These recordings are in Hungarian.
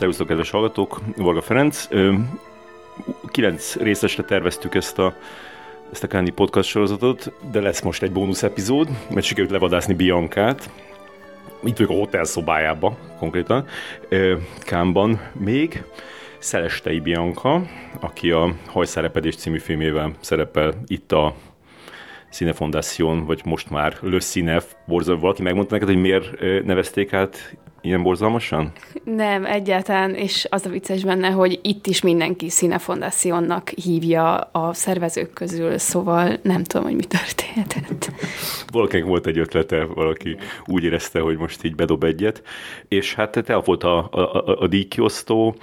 Szervusztok, kedves hallgatók! Varga Ferenc. Kilenc részesre terveztük ezt a ezt a Káni podcast sorozatot, de lesz most egy bónusz epizód, mert sikerült levadászni Biancát. Itt vagyok a hotel szobájába konkrétan, Kámban még. Szelestei Bianca, aki a Hajszárepedés című filmével szerepel itt a Cinefondáción, vagy most már Le Cinef, borzal, valaki megmondta neked, hogy miért nevezték át ilyen borzalmasan? Nem, egyáltalán, és az a vicces benne, hogy itt is mindenki Cinefondációnak hívja a szervezők közül, szóval nem tudom, hogy mi történhetett. Valakinek volt egy ötlete, valaki úgy érezte, hogy most így bedob egyet, és hát te volt a, a, a, a díjkiosztó,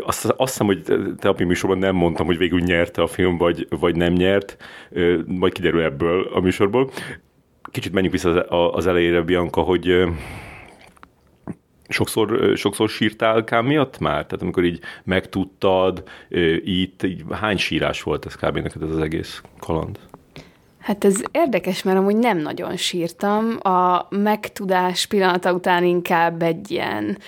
azt, azt hiszem, hogy te a műsorban nem mondtam, hogy végül nyerte a film, vagy, vagy nem nyert, majd kiderül ebből a műsorból. Kicsit menjünk vissza az elejére, Bianca, hogy sokszor, sokszor sírtál Kám miatt már? Tehát amikor így megtudtad, itt így, hány sírás volt ez kb. neked ez az egész kaland? Hát ez érdekes, mert amúgy nem nagyon sírtam. A megtudás pillanata után inkább egy ilyen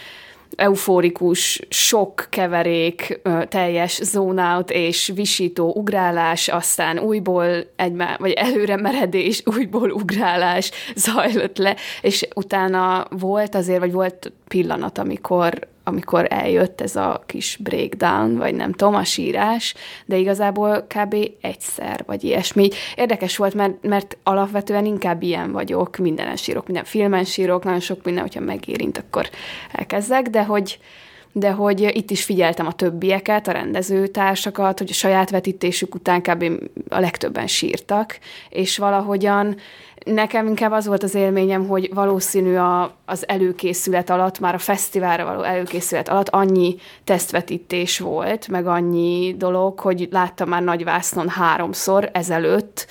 euforikus, sok keverék, teljes zone és visító ugrálás, aztán újból egymá, vagy előre meredés, újból ugrálás zajlott le, és utána volt azért, vagy volt pillanat, amikor amikor eljött ez a kis breakdown, vagy nem tudom, a sírás, de igazából kb. egyszer, vagy ilyesmi. Érdekes volt, mert, mert alapvetően inkább ilyen vagyok, minden sírok, minden filmen sírok, nagyon sok minden, hogyha megérint, akkor elkezdek, de hogy, de hogy itt is figyeltem a többieket, a rendezőtársakat, hogy a saját vetítésük után kb. a legtöbben sírtak, és valahogyan Nekem inkább az volt az élményem, hogy valószínű a, az előkészület alatt, már a fesztiválra való előkészület alatt annyi tesztvetítés volt, meg annyi dolog, hogy láttam már nagyvásznon háromszor ezelőtt,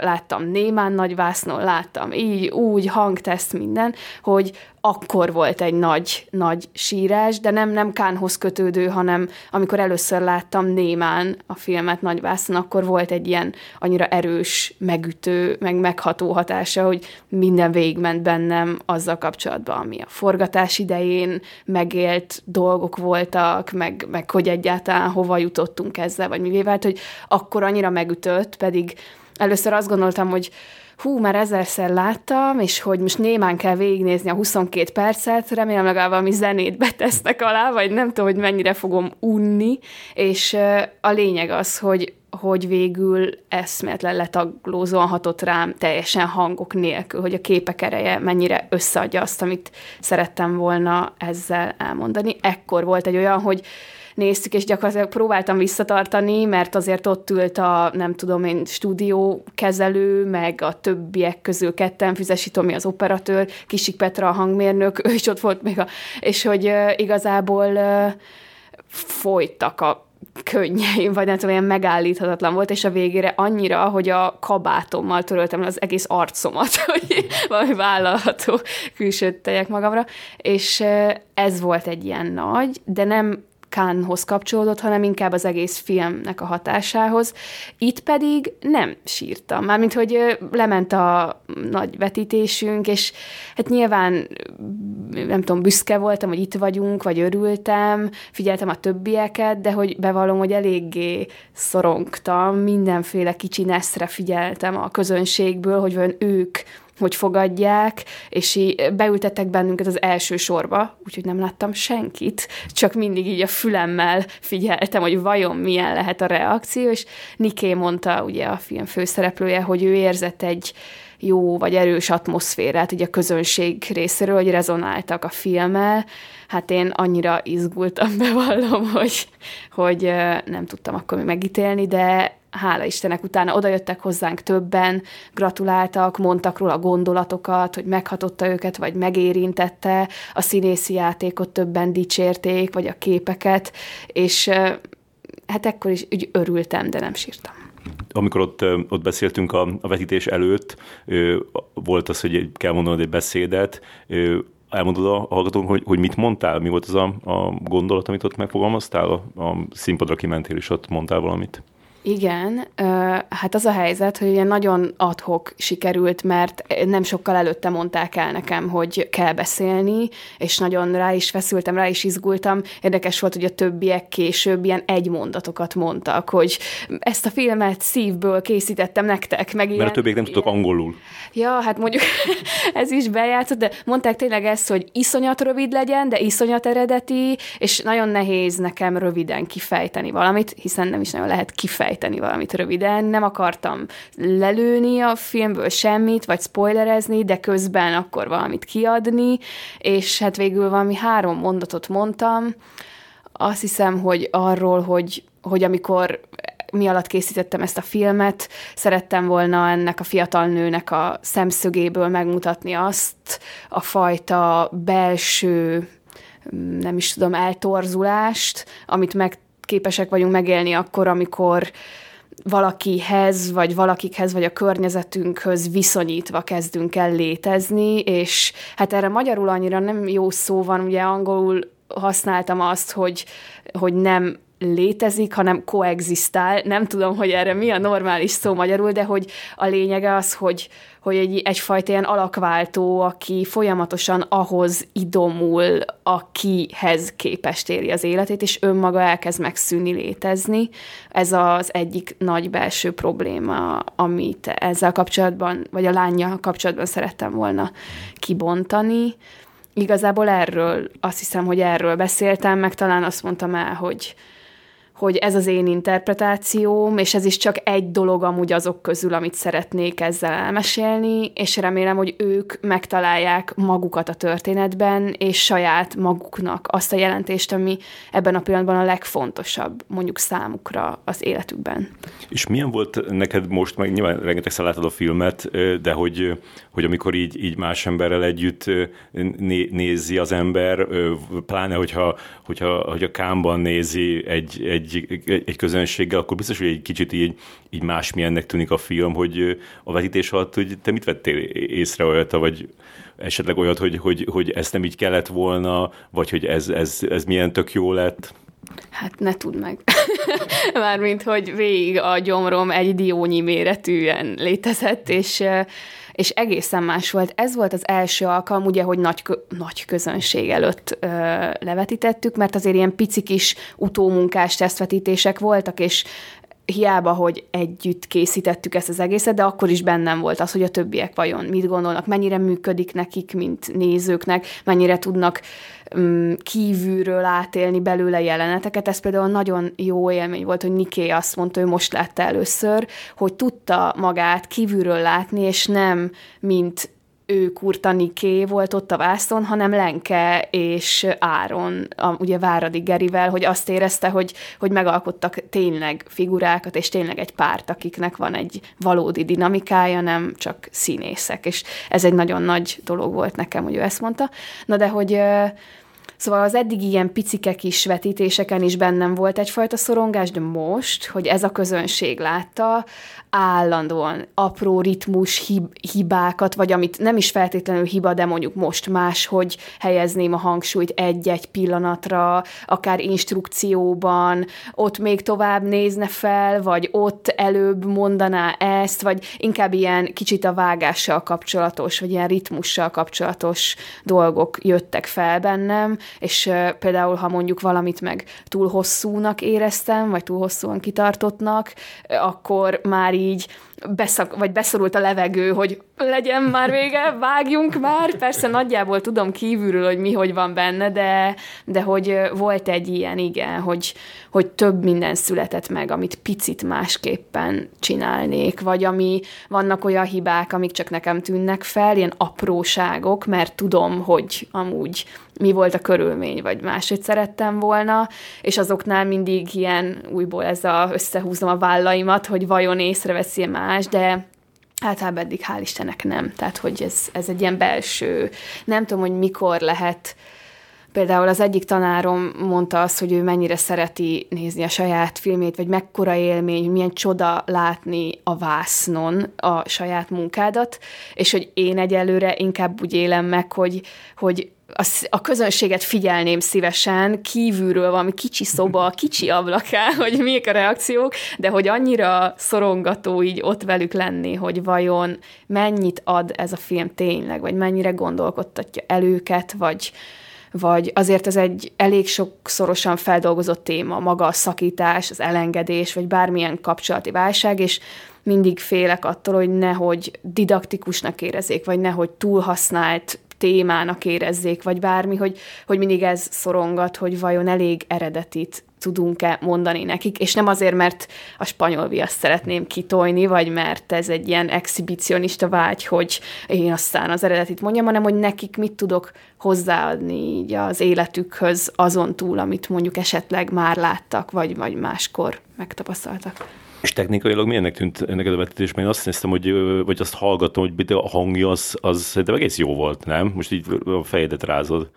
láttam némán nagyvásznon, láttam így, úgy, hangteszt, minden, hogy akkor volt egy nagy, nagy sírás, de nem, nem Kánhoz kötődő, hanem amikor először láttam némán a filmet Nagyvászon, akkor volt egy ilyen annyira erős, megütő, meg megható hatása, hogy minden végigment bennem azzal kapcsolatban, ami a forgatás idején megélt dolgok voltak, meg, meg hogy egyáltalán hova jutottunk ezzel, vagy mivé vált, hogy akkor annyira megütött, pedig először azt gondoltam, hogy hú, már ezerszer láttam, és hogy most némán kell végignézni a 22 percet, remélem legalább valami zenét betesznek alá, vagy nem tudom, hogy mennyire fogom unni, és a lényeg az, hogy hogy végül eszméletlen letaglózóan hatott rám teljesen hangok nélkül, hogy a képek ereje mennyire összeadja azt, amit szerettem volna ezzel elmondani. Ekkor volt egy olyan, hogy néztük, és gyakorlatilag próbáltam visszatartani, mert azért ott ült a, nem tudom én, stúdiókezelő, meg a többiek közül ketten, Füzesi Tomi az operatőr, Kisik Petra a hangmérnök, ő is ott volt még, a, és hogy igazából folytak a könnyeim, vagy nem tudom, ilyen megállíthatatlan volt, és a végére annyira, hogy a kabátommal töröltem az egész arcomat, hogy valami vállalható külsőt tegyek magamra, és ez volt egy ilyen nagy, de nem Kánhoz kapcsolódott, hanem inkább az egész filmnek a hatásához. Itt pedig nem sírtam, mármint, hogy lement a nagy vetítésünk, és hát nyilván nem tudom, büszke voltam, hogy itt vagyunk, vagy örültem, figyeltem a többieket, de hogy bevallom, hogy eléggé szorongtam, mindenféle kicsi neszre figyeltem a közönségből, hogy vajon ők hogy fogadják, és így beültettek bennünket az első sorba, úgyhogy nem láttam senkit, csak mindig így a fülemmel figyeltem, hogy vajon milyen lehet a reakció, és Niké mondta, ugye a film főszereplője, hogy ő érzett egy jó vagy erős atmoszférát ugye a közönség részéről, hogy rezonáltak a filmmel. Hát én annyira izgultam, bevallom, hogy, hogy nem tudtam akkor megítélni, de hála Istennek, utána odajöttek hozzánk többen, gratuláltak, mondtak róla gondolatokat, hogy meghatotta őket, vagy megérintette, a színészi játékot többen dicsérték, vagy a képeket, és hát ekkor is úgy örültem, de nem sírtam. Amikor ott, ott beszéltünk a, a vetítés előtt, volt az, hogy kell mondanod egy beszédet, elmondod a hallgatónak, hogy, hogy mit mondtál, mi volt az a, a gondolat, amit ott megfogalmaztál, a, a színpadra kimentél, és ott mondtál valamit? Igen, hát az a helyzet, hogy ugye nagyon adhok sikerült, mert nem sokkal előtte mondták el nekem, hogy kell beszélni, és nagyon rá is feszültem, rá is izgultam. Érdekes volt, hogy a többiek később ilyen egy mondatokat mondtak, hogy ezt a filmet szívből készítettem nektek. Meg ilyen, mert a többiek nem tudok angolul. Ja, hát mondjuk ez is bejátszott, de mondták tényleg ezt, hogy iszonyat rövid legyen, de iszonyat eredeti, és nagyon nehéz nekem röviden kifejteni valamit, hiszen nem is nagyon lehet kifejteni kifejteni valamit röviden. Nem akartam lelőni a filmből semmit, vagy spoilerezni, de közben akkor valamit kiadni, és hát végül valami három mondatot mondtam. Azt hiszem, hogy arról, hogy, hogy amikor mi alatt készítettem ezt a filmet, szerettem volna ennek a fiatal nőnek a szemszögéből megmutatni azt a fajta belső, nem is tudom, eltorzulást, amit meg képesek vagyunk megélni akkor, amikor valakihez, vagy valakikhez, vagy a környezetünkhöz viszonyítva kezdünk el létezni, és hát erre magyarul annyira nem jó szó van, ugye angolul használtam azt, hogy, hogy nem létezik, hanem koexisztál. Nem tudom, hogy erre mi a normális szó magyarul, de hogy a lényege az, hogy, hogy egy, egyfajta ilyen alakváltó, aki folyamatosan ahhoz idomul, akihez képest éri az életét, és önmaga elkezd megszűnni létezni. Ez az egyik nagy belső probléma, amit ezzel kapcsolatban, vagy a lánya kapcsolatban szerettem volna kibontani. Igazából erről, azt hiszem, hogy erről beszéltem, meg talán azt mondtam el, hogy, hogy ez az én interpretációm, és ez is csak egy dolog amúgy azok közül, amit szeretnék ezzel elmesélni, és remélem, hogy ők megtalálják magukat a történetben, és saját maguknak azt a jelentést, ami ebben a pillanatban a legfontosabb mondjuk számukra az életükben. És milyen volt neked most, meg nyilván rengeteg látod a filmet, de hogy, hogy amikor így, így más emberrel együtt né, nézi az ember, pláne hogyha, hogyha, hogyha kámban nézi egy, egy egy, egy közönséggel, akkor biztos, hogy egy kicsit így, így másmilyennek tűnik a film, hogy a vetítés alatt, hogy te mit vettél észre olyat, vagy esetleg olyat, hogy, hogy, hogy ezt nem így kellett volna, vagy hogy ez, ez, ez milyen tök jó lett? Hát ne tudd meg. Mármint, hogy végig a gyomrom egy diónyi méretűen létezett, és és egészen más volt. Ez volt az első alkalom, ugye, hogy nagy, nagy közönség előtt ö, levetítettük, mert azért ilyen pici kis utómunkás tesztvetítések voltak, és hiába, hogy együtt készítettük ezt az egészet, de akkor is bennem volt az, hogy a többiek vajon mit gondolnak, mennyire működik nekik, mint nézőknek, mennyire tudnak kívülről átélni belőle jeleneteket. Ez például nagyon jó élmény volt, hogy Niké azt mondta, hogy most látta először, hogy tudta magát kívülről látni, és nem mint ő Kurta Niké volt ott a vászon, hanem Lenke és Áron, a, ugye Váradi Gerivel, hogy azt érezte, hogy, hogy megalkottak tényleg figurákat, és tényleg egy párt, akiknek van egy valódi dinamikája, nem csak színészek, és ez egy nagyon nagy dolog volt nekem, hogy ő ezt mondta. Na de hogy Szóval az eddig ilyen picike kis vetítéseken is bennem volt egyfajta szorongás, de most, hogy ez a közönség látta, állandóan apró ritmus hib, hibákat, vagy amit nem is feltétlenül hiba, de mondjuk most más, hogy helyezném a hangsúlyt egy-egy pillanatra, akár instrukcióban, ott még tovább nézne fel, vagy ott előbb mondaná ezt, vagy inkább ilyen kicsit a vágással kapcsolatos, vagy ilyen ritmussal kapcsolatos dolgok jöttek fel bennem, és például, ha mondjuk valamit meg túl hosszúnak éreztem, vagy túl hosszúan kitartottnak, akkor már így beszak, vagy beszorult a levegő, hogy legyen már vége, vágjunk már. Persze nagyjából tudom kívülről, hogy mi hogy van benne, de, de hogy volt egy ilyen, igen, hogy, hogy több minden született meg, amit picit másképpen csinálnék, vagy ami vannak olyan hibák, amik csak nekem tűnnek fel, ilyen apróságok, mert tudom, hogy amúgy mi volt a körülmény, vagy máshogy szerettem volna, és azoknál mindig ilyen újból ez a összehúzom a vállaimat, hogy vajon észreveszi más, de általában eddig hál' Istennek nem. Tehát, hogy ez, ez egy ilyen belső, nem tudom, hogy mikor lehet Például az egyik tanárom mondta azt, hogy ő mennyire szereti nézni a saját filmét, vagy mekkora élmény, milyen csoda látni a vásznon a saját munkádat, és hogy én egyelőre inkább úgy élem meg, hogy, hogy a, a közönséget figyelném szívesen, kívülről valami kicsi szoba, kicsi ablaká, hogy miek a reakciók, de hogy annyira szorongató így ott velük lenni, hogy vajon mennyit ad ez a film tényleg, vagy mennyire gondolkodtatja el őket, vagy, vagy azért ez egy elég sokszorosan feldolgozott téma, maga a szakítás, az elengedés, vagy bármilyen kapcsolati válság, és mindig félek attól, hogy nehogy didaktikusnak érezzék, vagy nehogy túlhasznált témának érezzék, vagy bármi, hogy, hogy mindig ez szorongat, hogy vajon elég eredetit tudunk-e mondani nekik, és nem azért, mert a spanyol viaszt szeretném kitolni, vagy mert ez egy ilyen exhibicionista vágy, hogy én aztán az eredetit mondjam, hanem hogy nekik mit tudok hozzáadni így az életükhöz azon túl, amit mondjuk esetleg már láttak, vagy, vagy máskor megtapasztaltak. És technikailag milyennek tűnt neked a vetítés? Mert én azt néztem, hogy, vagy azt hallgatom, hogy a hangja az, az szerintem egész jó volt, nem? Most így a fejedet rázod.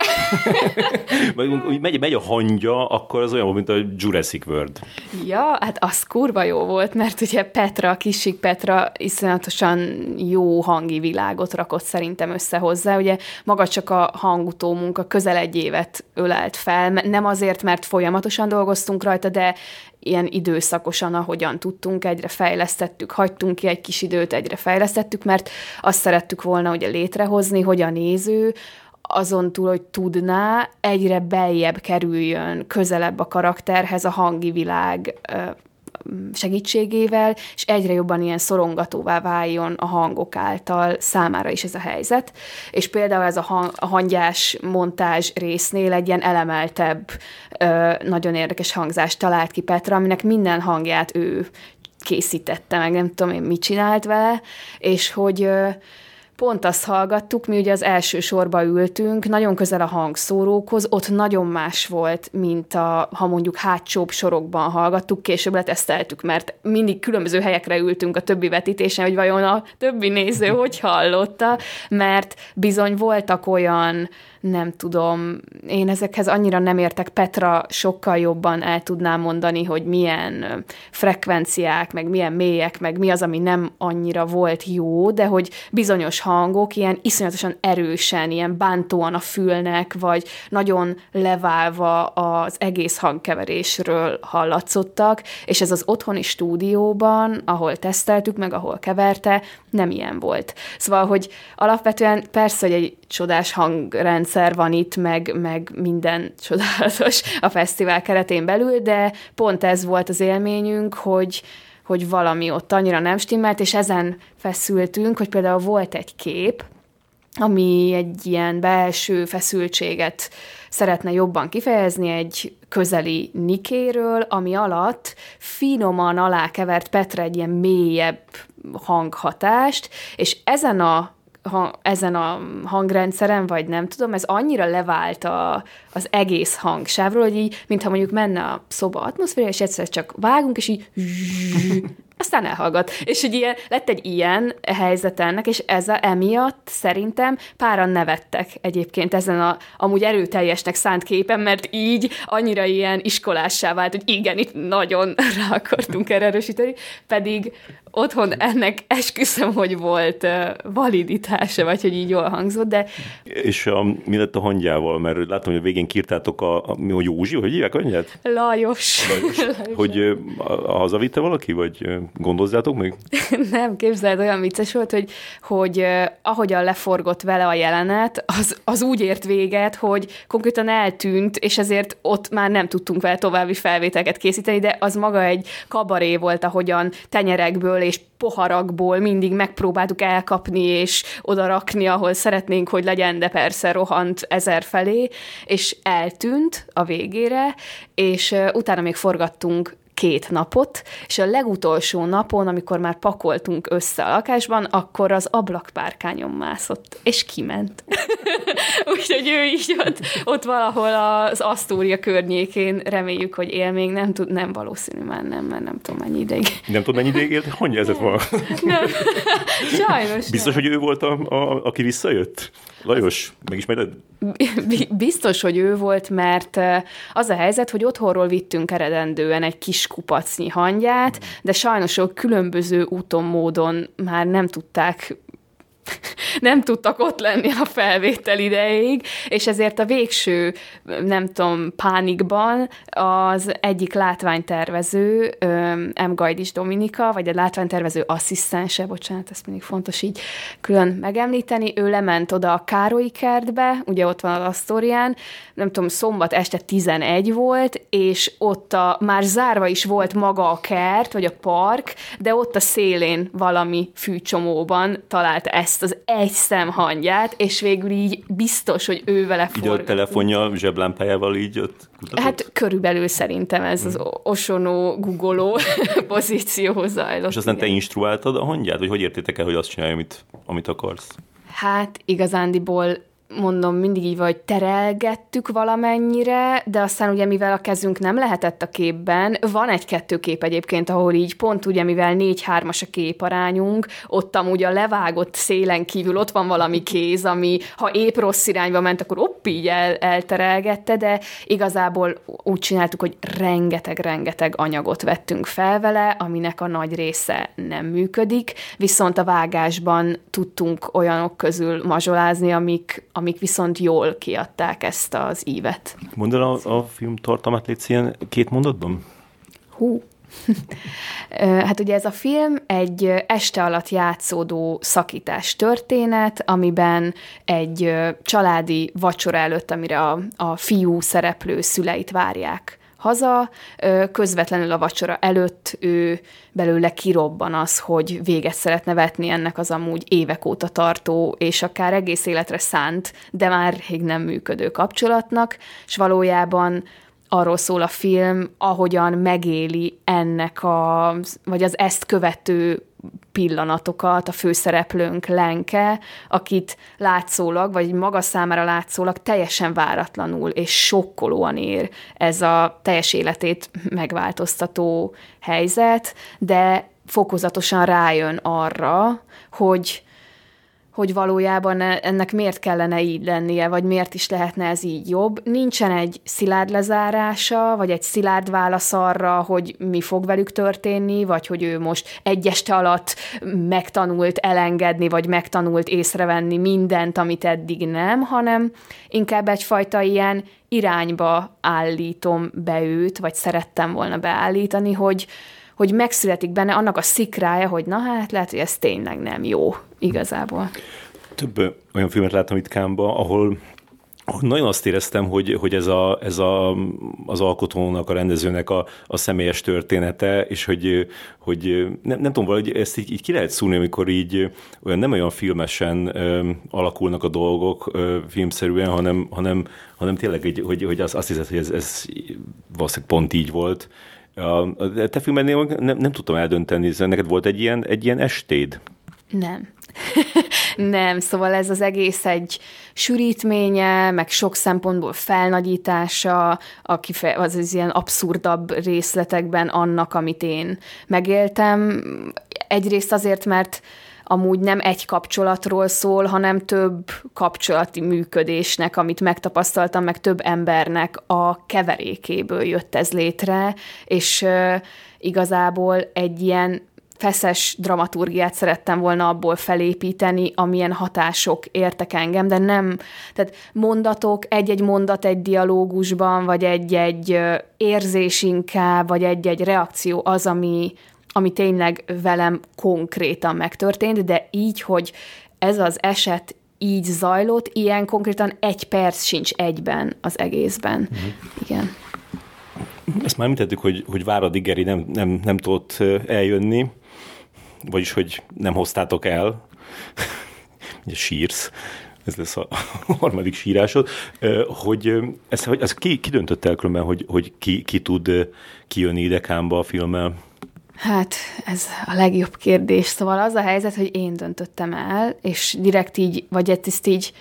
megy, megy a hangja, akkor az olyan mint a Jurassic World. Ja, hát az kurva jó volt, mert ugye Petra, Kisik Petra iszonyatosan jó hangi világot rakott szerintem össze hozzá. Ugye maga csak a hangutó munka közel egy évet ölelt fel, nem azért, mert folyamatosan dolgoztunk rajta, de ilyen időszakosan, ahogyan tudtunk, egyre fejlesztettük, hagytunk ki egy kis időt, egyre fejlesztettük, mert azt szerettük volna ugye létrehozni, hogy a néző azon túl, hogy tudná, egyre beljebb kerüljön, közelebb a karakterhez a hangi világ segítségével, és egyre jobban ilyen szorongatóvá váljon a hangok által számára is ez a helyzet. És például ez a, hang, a hangyás montázs résznél egy ilyen elemeltebb, nagyon érdekes hangzást talált ki Petra, aminek minden hangját ő készítette, meg nem tudom én mit csinált vele, és hogy pont azt hallgattuk, mi ugye az első sorba ültünk, nagyon közel a hangszórókhoz, ott nagyon más volt, mint a, ha mondjuk hátsóbb sorokban hallgattuk, később leteszteltük, mert mindig különböző helyekre ültünk a többi vetítésen, hogy vajon a többi néző hogy hallotta, mert bizony voltak olyan nem tudom, én ezekhez annyira nem értek. Petra sokkal jobban el tudnám mondani, hogy milyen frekvenciák, meg milyen mélyek, meg mi az, ami nem annyira volt jó, de hogy bizonyos hangok ilyen iszonyatosan erősen, ilyen bántóan a fülnek, vagy nagyon leválva az egész hangkeverésről hallatszottak, és ez az otthoni stúdióban, ahol teszteltük meg, ahol keverte, nem ilyen volt. Szóval, hogy alapvetően persze, hogy egy csodás hangrendszer van itt, meg, meg minden csodálatos a fesztivál keretén belül, de pont ez volt az élményünk, hogy, hogy valami ott annyira nem stimmelt, és ezen feszültünk, hogy például volt egy kép, ami egy ilyen belső feszültséget szeretne jobban kifejezni egy közeli nikéről, ami alatt finoman alákevert Petra egy ilyen mélyebb hanghatást, és ezen a ha, ezen a hangrendszeren, vagy nem tudom, ez annyira levált a, az egész hangsávról, hogy így, mintha mondjuk menne a szoba atmoszféra, és egyszer csak vágunk, és így aztán elhallgat. És hogy ilyen, lett egy ilyen helyzet ennek, és ez a, emiatt szerintem páran nevettek egyébként ezen a amúgy erőteljesnek szánt képen, mert így annyira ilyen iskolássá vált, hogy igen, itt nagyon rá akartunk erősíteni, pedig otthon ennek esküszöm, hogy volt validitása, vagy hogy így jól hangzott, de... És a, mi lett a hangjával? Mert látom, hogy a végén kírtátok a, a hogy Józsi, hogy hívják a hangját? Lajos. Lajos. Lajos. Hogy hazavitte valaki, vagy gondozzátok még? Nem, képzeld, olyan vicces volt, hogy, hogy ahogyan leforgott vele a jelenet, az, az úgy ért véget, hogy konkrétan eltűnt, és ezért ott már nem tudtunk vele további felvételeket készíteni, de az maga egy kabaré volt, ahogyan tenyerekből és poharakból mindig megpróbáltuk elkapni és odarakni, ahol szeretnénk, hogy legyen, de persze rohant ezer felé, és eltűnt a végére, és utána még forgattunk két napot, és a legutolsó napon, amikor már pakoltunk össze a lakásban, akkor az ablakpárkányon mászott, és kiment. Úgyhogy ő is ott, ott valahol az Asztória környékén reméljük, hogy él még, nem tud, nem valószínű már nem, mert nem tudom mennyi ideig. Nem tudom mennyi ideig élt? Honja ez van? Nem. Sajnos Biztos, nem. hogy ő volt, a, a, aki visszajött? Lajos, megismered? Biztos, hogy ő volt, mert az a helyzet, hogy otthonról vittünk eredendően egy kis kupacnyi hangyát, de sajnos ők különböző úton, módon már nem tudták nem tudtak ott lenni a felvétel ideig, és ezért a végső, nem tudom, pánikban az egyik látványtervező, M. Gajdis Dominika, vagy a látványtervező asszisztense, bocsánat, ezt mindig fontos így külön megemlíteni, ő lement oda a Károlyi kertbe, ugye ott van az Asztorián, nem tudom, szombat este 11 volt, és ott a, már zárva is volt maga a kert, vagy a park, de ott a szélén valami fűcsomóban talált ezt az egy szem hangját, és végül így biztos, hogy ő vele Így a telefonja, zseblámpájával így ott kutatott? Hát körülbelül szerintem ez az osonó, googoló pozíció zajlott. És aztán te instruáltad a hangját, vagy hogy értétek el, hogy azt csinálja, amit, amit akarsz? Hát igazándiból mondom, mindig így vagy terelgettük valamennyire, de aztán ugye mivel a kezünk nem lehetett a képben, van egy-kettő kép egyébként, ahol így pont ugye mivel négy-hármas a képarányunk, ott amúgy a levágott szélen kívül ott van valami kéz, ami ha épp rossz irányba ment, akkor opp, így el, elterelgette, de igazából úgy csináltuk, hogy rengeteg-rengeteg anyagot vettünk fel vele, aminek a nagy része nem működik, viszont a vágásban tudtunk olyanok közül mazsolázni, amik, amik viszont jól kiadták ezt az ívet. Mondd el a, a film tartalmát, légy ilyen két mondatban? Hú. Hát ugye ez a film egy este alatt játszódó szakítás történet, amiben egy családi vacsora előtt, amire a, a fiú szereplő szüleit várják haza, közvetlenül a vacsora előtt ő belőle kirobban az, hogy véget szeretne vetni ennek az amúgy évek óta tartó, és akár egész életre szánt, de már rég nem működő kapcsolatnak, és valójában arról szól a film, ahogyan megéli ennek a, vagy az ezt követő pillanatokat a főszereplőnk Lenke, akit látszólag, vagy maga számára látszólag teljesen váratlanul és sokkolóan ér ez a teljes életét megváltoztató helyzet, de fokozatosan rájön arra, hogy hogy valójában e- ennek miért kellene így lennie, vagy miért is lehetne ez így jobb. Nincsen egy szilárd lezárása, vagy egy szilárd válasz arra, hogy mi fog velük történni, vagy hogy ő most egy este alatt megtanult elengedni, vagy megtanult észrevenni mindent, amit eddig nem, hanem inkább egyfajta ilyen irányba állítom be őt, vagy szerettem volna beállítani, hogy, hogy megszületik benne annak a szikrája, hogy na hát lehet, hogy ez tényleg nem jó igazából. Több olyan filmet láttam itt Kámba, ahol nagyon azt éreztem, hogy, hogy ez, a, ez a, az alkotónak, a rendezőnek a, a személyes története, és hogy, hogy nem, nem tudom, valahogy ezt így, így ki lehet szúrni, amikor így olyan nem olyan filmesen ö, alakulnak a dolgok ö, filmszerűen, hanem, hanem, hanem tényleg, így, hogy, hogy azt, azt hiszed, hogy ez, ez valószínűleg pont így volt. A, te filmednél nem, nem tudtam eldönteni, neked volt egy ilyen, egy ilyen estéd? Nem. nem, szóval ez az egész egy sűrítménye, meg sok szempontból felnagyítása, a kife- az, az ilyen abszurdabb részletekben annak, amit én megéltem. Egyrészt azért, mert amúgy nem egy kapcsolatról szól, hanem több kapcsolati működésnek, amit megtapasztaltam, meg több embernek a keverékéből jött ez létre, és igazából egy ilyen feszes dramaturgiát szerettem volna abból felépíteni, amilyen hatások értek engem, de nem, tehát mondatok, egy-egy mondat egy dialógusban, vagy egy-egy érzés inkább, vagy egy-egy reakció az, ami, ami tényleg velem konkrétan megtörtént, de így, hogy ez az eset így zajlott, ilyen konkrétan egy perc sincs egyben az egészben. Uh-huh. Igen. Ezt már említettük, hogy, hogy Váradi Geri nem, nem, nem tudott eljönni, vagyis hogy nem hoztátok el, ugye sírsz. ez lesz a harmadik sírásod, hogy ez, hogy ez ki, ki döntött el különben, hogy, hogy ki, ki tud kijönni idekámba a filmmel? Hát ez a legjobb kérdés. Szóval az a helyzet, hogy én döntöttem el, és direkt így, vagy ezt így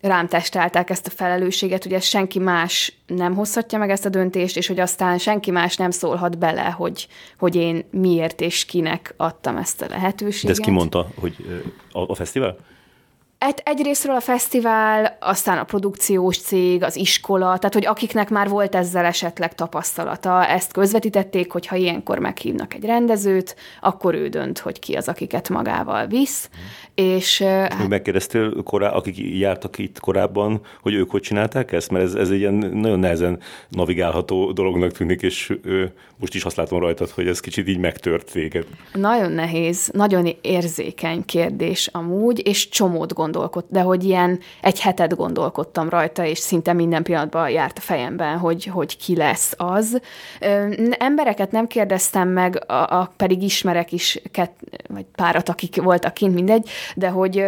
rám testálták ezt a felelősséget, hogy ez senki más nem hozhatja meg ezt a döntést, és hogy aztán senki más nem szólhat bele, hogy, hogy én miért és kinek adtam ezt a lehetőséget. De ezt ki mondta, hogy a, a fesztivál? Egy, egyrésztről a fesztivál, aztán a produkciós cég, az iskola, tehát hogy akiknek már volt ezzel esetleg tapasztalata, ezt közvetítették, hogy ha ilyenkor meghívnak egy rendezőt, akkor ő dönt, hogy ki az, akiket magával visz. Mm. És, hát... Megkérdeztél, korá, akik jártak itt korábban, hogy ők hogy csinálták ezt? Mert ez, ez egy ilyen nagyon nehezen navigálható dolognak tűnik, és ő, most is azt látom rajtad, hogy ez kicsit így megtört téged. Nagyon nehéz, nagyon érzékeny kérdés amúgy, és csomót gondolkod, de hogy ilyen egy hetet gondolkodtam rajta, és szinte minden pillanatban járt a fejemben, hogy, hogy ki lesz az. Embereket nem kérdeztem meg, a, a, pedig ismerek is, kett, vagy párat, akik voltak kint, mindegy, de hogy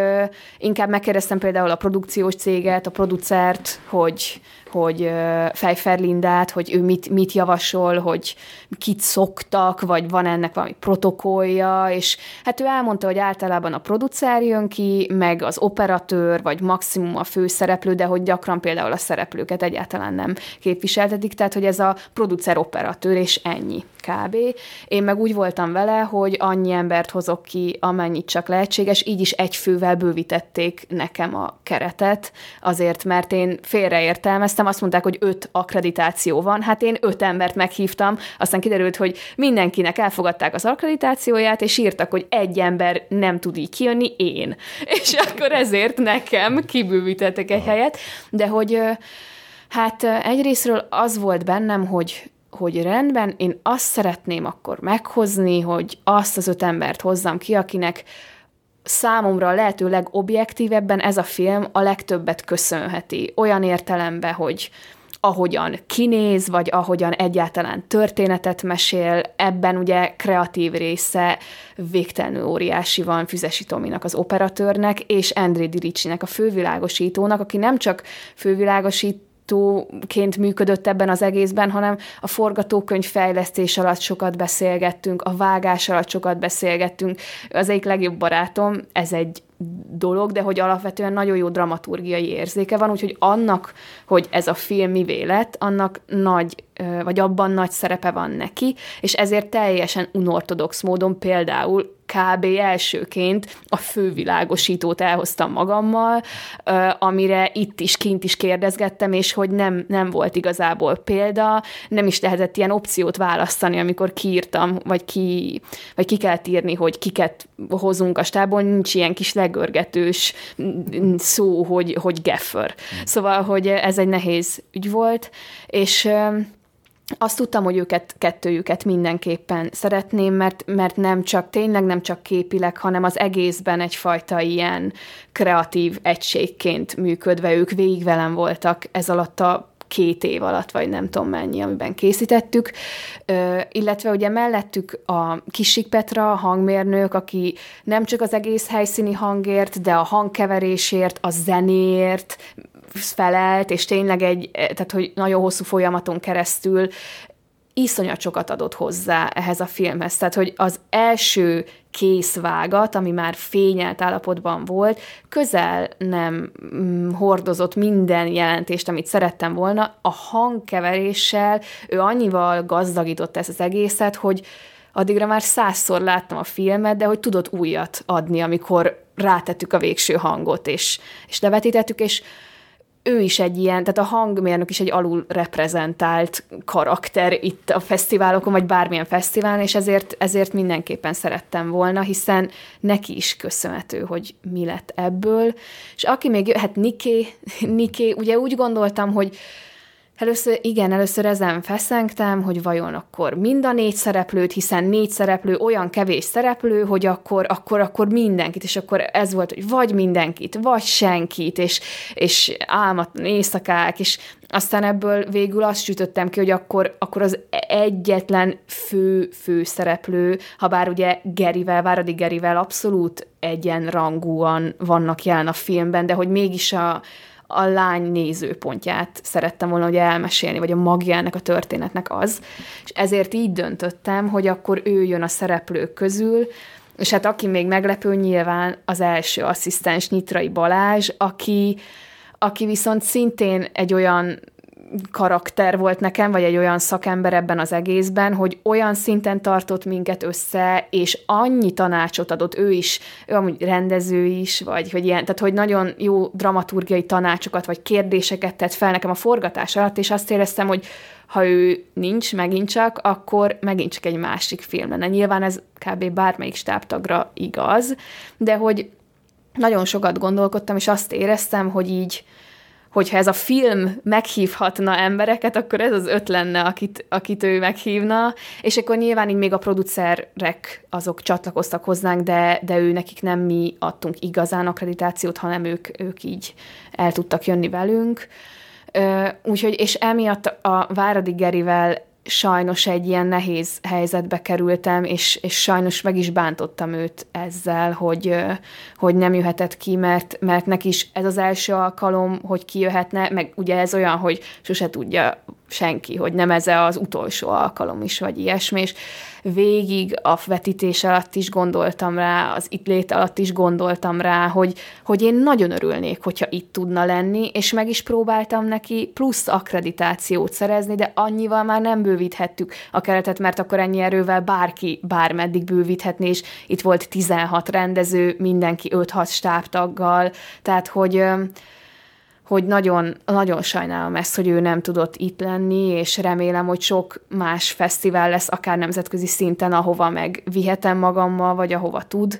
inkább megkérdeztem például a produkciós céget, a producert, hogy hogy Fejfer Lindát, hogy ő mit, mit javasol, hogy kit szoktak, vagy van ennek valami protokollja, és hát ő elmondta, hogy általában a producer jön ki, meg az operatőr, vagy maximum a főszereplő, de hogy gyakran például a szereplőket egyáltalán nem képviseltetik, tehát hogy ez a producer-operatőr, és ennyi kb. Én meg úgy voltam vele, hogy annyi embert hozok ki, amennyit csak lehetséges, így is egy fővel bővítették nekem a keretet, azért, mert én félreértelmeztem, azt mondták, hogy öt akkreditáció van, hát én öt embert meghívtam, aztán kiderült, hogy mindenkinek elfogadták az akkreditációját, és írtak, hogy egy ember nem tud így kijönni, én. És akkor ezért nekem kibővítettek egy helyet, de hogy Hát egyrésztről az volt bennem, hogy hogy rendben, én azt szeretném akkor meghozni, hogy azt az öt embert hozzam ki, akinek számomra a lehető legobjektívebben ez a film a legtöbbet köszönheti. Olyan értelemben, hogy ahogyan kinéz, vagy ahogyan egyáltalán történetet mesél, ebben ugye kreatív része végtelenül óriási van Füzesi Tominak, az operatőrnek, és André Diricsinek, a fővilágosítónak, aki nem csak fővilágosít forgatóként működött ebben az egészben, hanem a forgatókönyv fejlesztés alatt sokat beszélgettünk, a vágás alatt sokat beszélgettünk. Az egyik legjobb barátom, ez egy dolog, de hogy alapvetően nagyon jó dramaturgiai érzéke van, úgyhogy annak, hogy ez a film mi lett, annak nagy, vagy abban nagy szerepe van neki, és ezért teljesen unortodox módon például kb. elsőként a fővilágosítót elhoztam magammal, amire itt is, kint is kérdezgettem, és hogy nem, nem volt igazából példa, nem is lehetett ilyen opciót választani, amikor kiírtam, vagy ki, vagy ki kell írni, hogy kiket hozunk a stából, nincs ilyen kis legörgetős szó, hogy, hogy geffer. Szóval, hogy ez egy nehéz ügy volt, és azt tudtam, hogy őket, kettőjüket mindenképpen szeretném, mert, mert nem csak, tényleg nem csak képileg, hanem az egészben egyfajta ilyen kreatív egységként működve ők végig velem voltak ez alatt a két év alatt, vagy nem tudom mennyi, amiben készítettük, Ö, illetve ugye mellettük a Kisik Petra, a hangmérnök, aki nem csak az egész helyszíni hangért, de a hangkeverésért, a zenéért, felelt, és tényleg egy, tehát hogy nagyon hosszú folyamaton keresztül iszonyat sokat adott hozzá ehhez a filmhez. Tehát, hogy az első készvágat, ami már fényelt állapotban volt, közel nem mm, hordozott minden jelentést, amit szerettem volna. A hangkeveréssel ő annyival gazdagított ezt az egészet, hogy addigra már százszor láttam a filmet, de hogy tudott újat adni, amikor rátettük a végső hangot, és, és levetítettük, és ő is egy ilyen, tehát a hangmérnök is egy alul reprezentált karakter itt a fesztiválokon, vagy bármilyen fesztiválon, és ezért, ezért mindenképpen szerettem volna, hiszen neki is köszönhető, hogy mi lett ebből. És aki még, hát Niké, Niké, ugye úgy gondoltam, hogy Először, igen, először ezen feszengtem, hogy vajon akkor mind a négy szereplőt, hiszen négy szereplő olyan kevés szereplő, hogy akkor, akkor, akkor mindenkit, és akkor ez volt, hogy vagy mindenkit, vagy senkit, és, és álmat éjszakák, és aztán ebből végül azt sütöttem ki, hogy akkor, akkor az egyetlen fő, fő szereplő, ha bár ugye Gerivel, Váradi Gerivel abszolút egyenrangúan vannak jelen a filmben, de hogy mégis a, a lány nézőpontját szerettem volna hogy elmesélni, vagy a magjának a történetnek az. És ezért így döntöttem, hogy akkor ő jön a szereplők közül, és hát aki még meglepő, nyilván az első asszisztens Nyitrai Balázs, aki, aki viszont szintén egy olyan karakter volt nekem, vagy egy olyan szakember ebben az egészben, hogy olyan szinten tartott minket össze, és annyi tanácsot adott ő is, ő amúgy rendező is, vagy hogy ilyen, tehát hogy nagyon jó dramaturgiai tanácsokat, vagy kérdéseket tett fel nekem a forgatás alatt, és azt éreztem, hogy ha ő nincs megint csak, akkor megint csak egy másik film lenne. Nyilván ez kb. bármelyik stábtagra igaz, de hogy nagyon sokat gondolkodtam, és azt éreztem, hogy így, hogyha ez a film meghívhatna embereket, akkor ez az öt lenne, akit, akit ő meghívna, és akkor nyilván így még a producerek azok csatlakoztak hozzánk, de, de ő nekik nem mi adtunk igazán akkreditációt, hanem ők, ők így el tudtak jönni velünk. Úgyhogy, és emiatt a Váradi Gerivel sajnos egy ilyen nehéz helyzetbe kerültem, és, és sajnos meg is bántottam őt ezzel, hogy, hogy nem jöhetett ki, mert, mert neki is ez az első alkalom, hogy kijöhetne, meg ugye ez olyan, hogy sose tudja senki, hogy nem ez az utolsó alkalom is, vagy ilyesmi, és végig a vetítés alatt is gondoltam rá, az itt lét alatt is gondoltam rá, hogy, hogy én nagyon örülnék, hogyha itt tudna lenni, és meg is próbáltam neki plusz akkreditációt szerezni, de annyival már nem bővíthettük a keretet, mert akkor ennyi erővel bárki bármeddig bővíthetné, és itt volt 16 rendező, mindenki 5-6 stábtaggal, tehát hogy hogy nagyon, nagyon sajnálom ezt, hogy ő nem tudott itt lenni, és remélem, hogy sok más fesztivál lesz, akár nemzetközi szinten, ahova meg vihetem magammal, vagy ahova tud,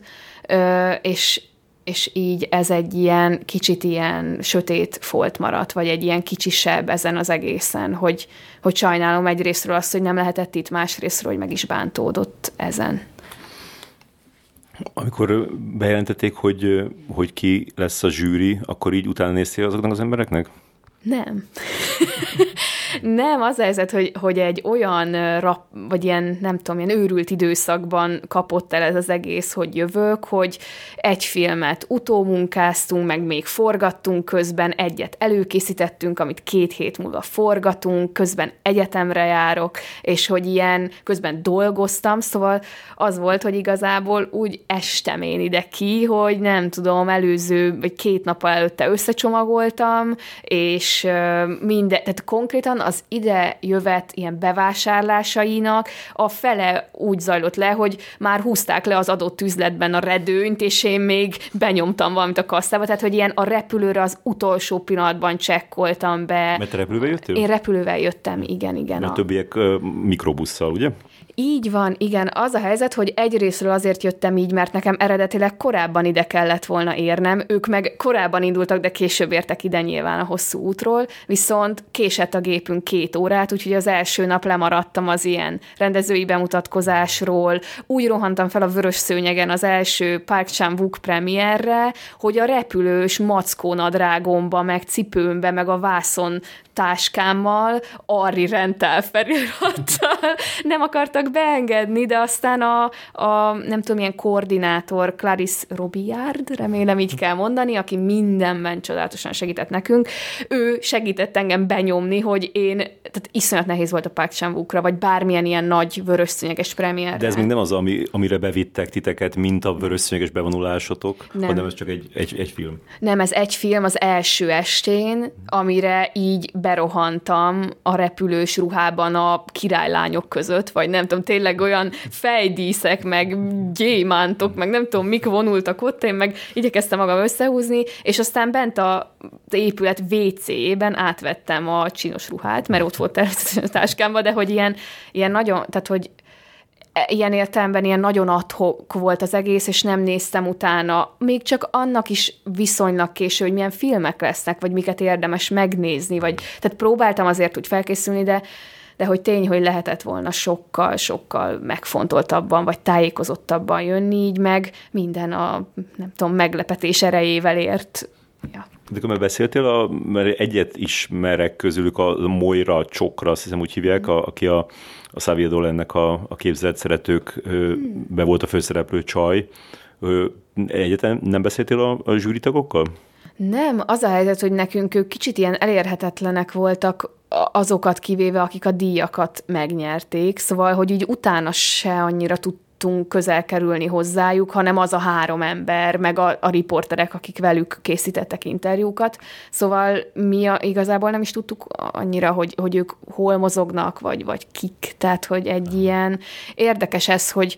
és, és így ez egy ilyen kicsit ilyen sötét folt maradt, vagy egy ilyen kicsisebb ezen az egészen, hogy, hogy sajnálom egyrésztről azt, hogy nem lehetett itt, másrésztről, hogy meg is bántódott ezen. Amikor bejelentették, hogy, hogy ki lesz a zsűri, akkor így utána néztél azoknak az embereknek? Nem. Nem, az a helyzet, hogy, hogy egy olyan rap, vagy ilyen, nem tudom, ilyen őrült időszakban kapott el ez az egész, hogy jövök, hogy egy filmet utómunkáztunk, meg még forgattunk közben, egyet előkészítettünk, amit két hét múlva forgatunk, közben egyetemre járok, és hogy ilyen, közben dolgoztam, szóval az volt, hogy igazából úgy estem én ide ki, hogy nem tudom, előző, vagy két nap előtte összecsomagoltam, és minden, tehát konkrétan az ide jövet ilyen bevásárlásainak a fele úgy zajlott le, hogy már húzták le az adott üzletben a redőnyt, és én még benyomtam valamit a kasszába, tehát hogy ilyen a repülőre az utolsó pillanatban csekkoltam be. Mert repülővel jöttél? Én repülővel jöttem, igen, igen. Mert a... többiek uh, mikrobusszal, ugye? Így van, igen. Az a helyzet, hogy egyrésztről azért jöttem így, mert nekem eredetileg korábban ide kellett volna érnem, ők meg korábban indultak, de később értek ide nyilván a hosszú útról, viszont késett a gépünk két órát, úgyhogy az első nap lemaradtam az ilyen rendezői bemutatkozásról, úgy rohantam fel a vörös szőnyegen az első Park Chan-wook premierre, hogy a repülős mackónadrágomba, meg cipőmbe, meg a vászon táskámmal, Arri Rental felirattal nem akartak beengedni, de aztán a, a nem tudom, milyen koordinátor Clarice Robillard, remélem így kell mondani, aki mindenben csodálatosan segített nekünk, ő segített engem benyomni, hogy én, tehát iszonyat nehéz volt a Park chan vagy bármilyen ilyen nagy vörösszőnyeges premier. De ez még nem az, ami, amire bevittek titeket, mint a vörösszőnyeges bevonulásotok, nem. hanem ez csak egy, egy, egy film. Nem, ez egy film az első estén, amire így berohantam a repülős ruhában a királylányok között, vagy nem tudom, tényleg olyan fejdíszek, meg gyémántok, meg nem tudom, mik vonultak ott, én meg igyekeztem magam összehúzni, és aztán bent a épület WC-ben átvettem a csinos ruhát, mert ott volt a táskámba, de hogy ilyen, ilyen nagyon, tehát hogy ilyen értelemben ilyen nagyon adhok volt az egész, és nem néztem utána. Még csak annak is viszonylag késő, hogy milyen filmek lesznek, vagy miket érdemes megnézni, vagy tehát próbáltam azért úgy felkészülni, de de hogy tény, hogy lehetett volna sokkal, sokkal megfontoltabban, vagy tájékozottabban jönni, így meg minden a, nem tudom, meglepetés erejével ért. Ja. De akkor beszéltél, a, mert egyet ismerek közülük, a Moira Csokra, azt hiszem úgy hívják, a, aki a, a Xavier Dolennek a, a képzelt szeretők hmm. be volt a főszereplő csaj. Egyetem nem beszéltél a, a zsűritagokkal? Nem, az a helyzet, hogy nekünk ők kicsit ilyen elérhetetlenek voltak, azokat kivéve, akik a díjakat megnyerték, szóval, hogy így utána se annyira tudtunk közel kerülni hozzájuk, hanem az a három ember, meg a, a riporterek, akik velük készítettek interjúkat. Szóval mi a, igazából nem is tudtuk annyira, hogy, hogy ők hol mozognak, vagy, vagy kik. Tehát, hogy egy ilyen érdekes ez, hogy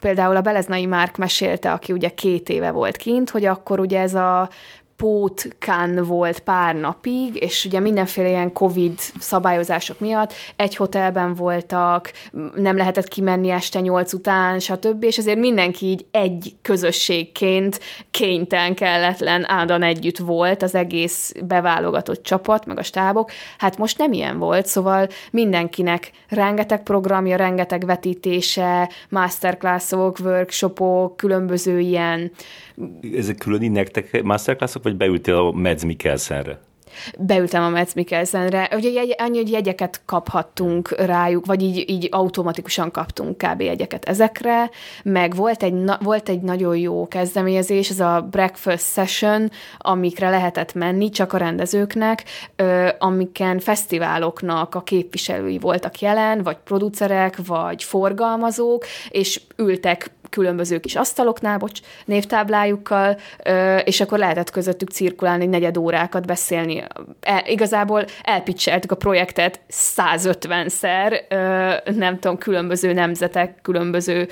például a Beleznai Márk mesélte, aki ugye két éve volt kint, hogy akkor ugye ez a pótkán volt pár napig, és ugye mindenféle ilyen Covid szabályozások miatt egy hotelben voltak, nem lehetett kimenni este nyolc után, stb., és ezért mindenki így egy közösségként kénytelen, kelletlen, áldan együtt volt az egész beválogatott csapat, meg a stábok. Hát most nem ilyen volt, szóval mindenkinek rengeteg programja, rengeteg vetítése, masterclassok, workshopok, különböző ilyen ezek külön nektek masterclassok, vagy beültél a Mads Mikkelsenre? beültem a Metz Mikkelsenre. Ugye jegy, annyi, hogy jegyeket kaphattunk rájuk, vagy így, így automatikusan kaptunk kb. jegyeket ezekre, meg volt egy, na, volt egy nagyon jó kezdeményezés, ez a breakfast session, amikre lehetett menni csak a rendezőknek, ö, amiken fesztiváloknak a képviselői voltak jelen, vagy producerek, vagy forgalmazók, és ültek különböző kis asztaloknál, bocs, névtáblájukkal, és akkor lehetett közöttük cirkulálni negyed órákat beszélni. El, igazából elpicseltük a projektet 150-szer, nem tudom, különböző nemzetek, különböző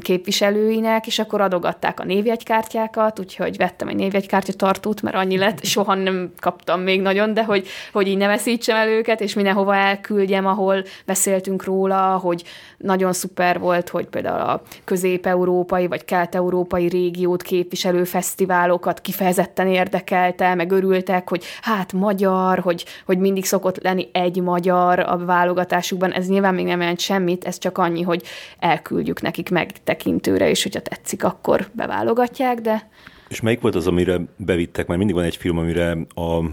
képviselőinek, és akkor adogatták a névjegykártyákat, úgyhogy vettem egy névjegykártya tartót, mert annyi lett, soha nem kaptam még nagyon, de hogy, hogy így ne veszítsem el őket, és mindenhova elküldjem, ahol beszéltünk róla, hogy nagyon szuper volt, hogy például a közép európai vagy kelet-európai régiót képviselő fesztiválokat kifejezetten érdekelte, meg örültek, hogy hát magyar, hogy, hogy mindig szokott lenni egy magyar a válogatásukban. Ez nyilván még nem jelent semmit, ez csak annyi, hogy elküldjük nekik megtekintőre, és hogyha tetszik, akkor beválogatják, de... És melyik volt az, amire bevittek? Mert mindig van egy film, amire a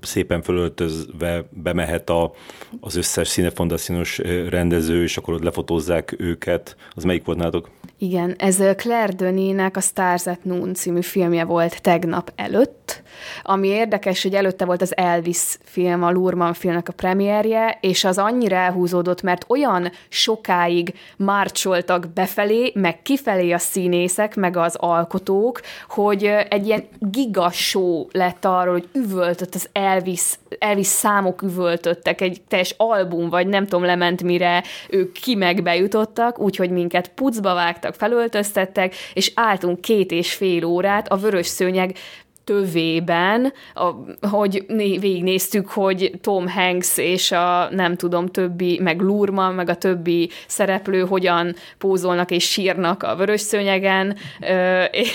szépen fölöltözve bemehet a, az összes színefondaszínos rendező, és akkor ott lefotózzák őket. Az melyik volt nálatok? Igen, ez Claire Denis-nek a Stars at Noon című filmje volt tegnap előtt, ami érdekes, hogy előtte volt az Elvis film, a Lurman filmnek a premierje, és az annyira elhúzódott, mert olyan sokáig márcsoltak befelé, meg kifelé a színészek, meg az alkotók, hogy egy ilyen gigashow lett arról, hogy üvöltött az Elvis, Elvis számok üvöltöttek, egy teljes album, vagy nem tudom, lement mire ők ki meg bejutottak, úgyhogy minket pucba vágtak, felöltöztettek, és álltunk két és fél órát a vörös szőnyeg tövében, hogy végignéztük, hogy Tom Hanks és a nem tudom többi, meg Lurman, meg a többi szereplő hogyan pózolnak és sírnak a vörös szőnyegen,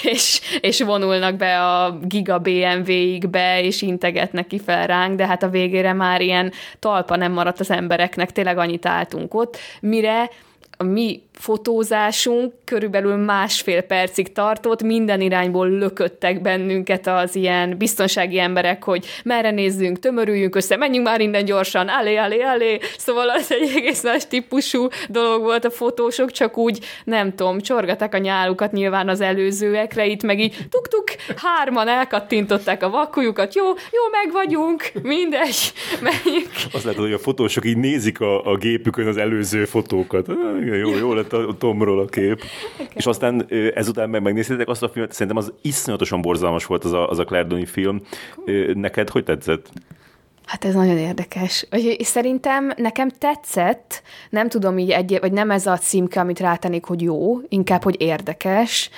és, és vonulnak be a giga BMW-ikbe, és integetnek ki fel ránk, de hát a végére már ilyen talpa nem maradt az embereknek, tényleg annyit álltunk ott, mire a mi fotózásunk körülbelül másfél percig tartott, minden irányból lököttek bennünket az ilyen biztonsági emberek, hogy merre nézzünk, tömörüljünk össze, menjünk már innen gyorsan, alé, alé, alé. Szóval az egy egész más típusú dolog volt a fotósok, csak úgy, nem tudom, csorgaták a nyálukat nyilván az előzőekre, itt meg így tuk-tuk, hárman elkattintották a vakujukat, jó, jó, meg vagyunk, mindegy, menjünk. Azt lehet, hogy a fotósok így nézik a, a gépükön az előző fotókat. Jó, jó lett a Tomról a kép. Okay. És aztán ezután meg megnéztétek azt a filmet, szerintem az iszonyatosan borzalmas volt az a, az a Claire Denis film. Neked hogy tetszett? Hát ez nagyon érdekes. És szerintem nekem tetszett, nem tudom így egy, vagy nem ez a címke, amit rátennék, hogy jó, inkább, hogy érdekes.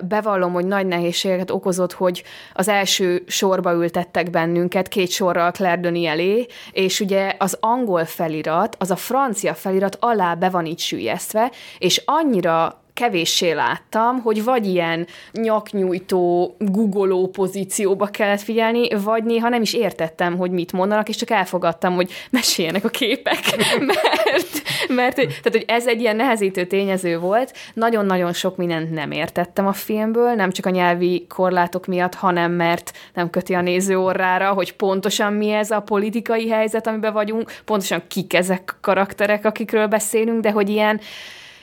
Bevallom, hogy nagy nehézségeket okozott, hogy az első sorba ültettek bennünket, két sorral Claire Denis elé, és ugye az angol felirat, az a francia felirat alá be van így sűjesztve, és annyira kevéssé láttam, hogy vagy ilyen nyaknyújtó, googoló pozícióba kellett figyelni, vagy néha nem is értettem, hogy mit mondanak, és csak elfogadtam, hogy meséljenek a képek, mert, mert tehát, hogy ez egy ilyen nehezítő tényező volt. Nagyon-nagyon sok mindent nem értettem a filmből, nem csak a nyelvi korlátok miatt, hanem mert nem köti a néző orrára, hogy pontosan mi ez a politikai helyzet, amiben vagyunk, pontosan kik ezek a karakterek, akikről beszélünk, de hogy ilyen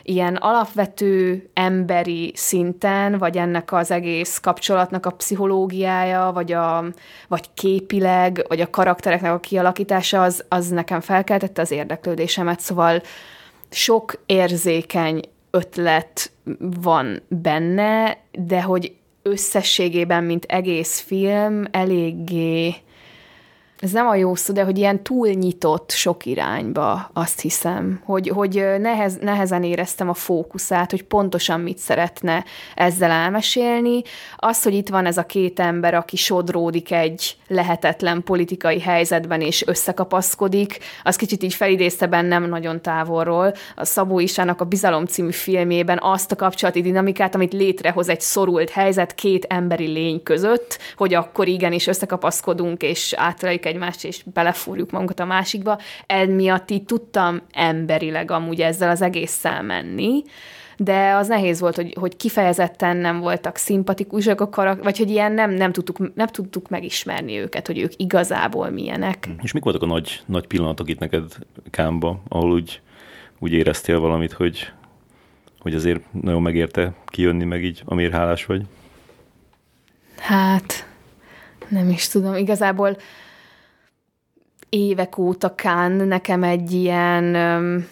ilyen alapvető emberi szinten, vagy ennek az egész kapcsolatnak a pszichológiája, vagy, a, vagy képileg, vagy a karaktereknek a kialakítása, az, az nekem felkeltette az érdeklődésemet, szóval sok érzékeny ötlet van benne, de hogy összességében, mint egész film, eléggé ez nem a jó szó, de hogy ilyen túlnyitott sok irányba, azt hiszem, hogy, hogy nehez, nehezen éreztem a fókuszát, hogy pontosan mit szeretne ezzel elmesélni. Az, hogy itt van ez a két ember, aki sodródik egy lehetetlen politikai helyzetben és összekapaszkodik, az kicsit így felidézte bennem nagyon távolról. A Szabó Isának a Bizalom című filmében azt a kapcsolati dinamikát, amit létrehoz egy szorult helyzet két emberi lény között, hogy akkor igenis összekapaszkodunk és átrelik egy egymást, és belefúrjuk magunkat a másikba. Emiatt így tudtam emberileg amúgy ezzel az egésszel menni, de az nehéz volt, hogy, hogy kifejezetten nem voltak szimpatikusak a karak, vagy hogy ilyen nem, nem, tudtuk, nem tudtuk megismerni őket, hogy ők igazából milyenek. És mik voltak a nagy, nagy pillanatok itt neked Kámba, ahol úgy, úgy éreztél valamit, hogy, hogy azért nagyon megérte kijönni, meg így, amiért hálás vagy? Hát, nem is tudom. Igazából évek óta Kán nekem egy ilyen öm,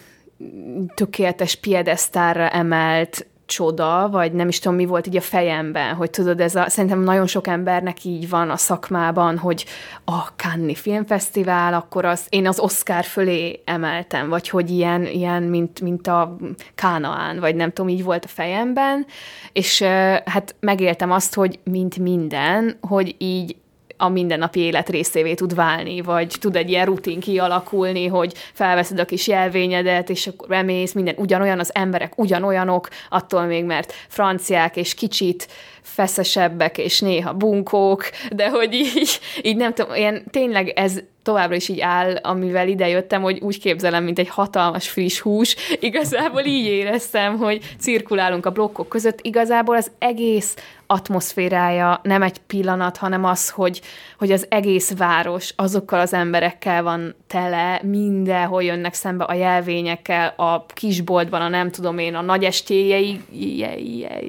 tökéletes piedesztárra emelt csoda, vagy nem is tudom, mi volt így a fejemben, hogy tudod, ez a, szerintem nagyon sok embernek így van a szakmában, hogy a Cannes Filmfesztivál, akkor az, én az Oscar fölé emeltem, vagy hogy ilyen, ilyen mint, mint a Kánaán, vagy nem tudom, így volt a fejemben, és hát megéltem azt, hogy mint minden, hogy így a mindennapi élet részévé tud válni, vagy tud egy ilyen rutin kialakulni, hogy felveszed a kis jelvényedet, és akkor remész, minden ugyanolyan, az emberek ugyanolyanok, attól még, mert franciák, és kicsit feszesebbek, és néha bunkók, de hogy így, így nem tudom, ilyen tényleg ez továbbra is így áll, amivel idejöttem, hogy úgy képzelem, mint egy hatalmas friss hús. Igazából így éreztem, hogy cirkulálunk a blokkok között. Igazából az egész atmoszférája nem egy pillanat, hanem az, hogy, hogy az egész város azokkal az emberekkel van tele, mindenhol jönnek szembe a jelvényekkel, a kisboltban, a nem tudom én, a nagy estéjei,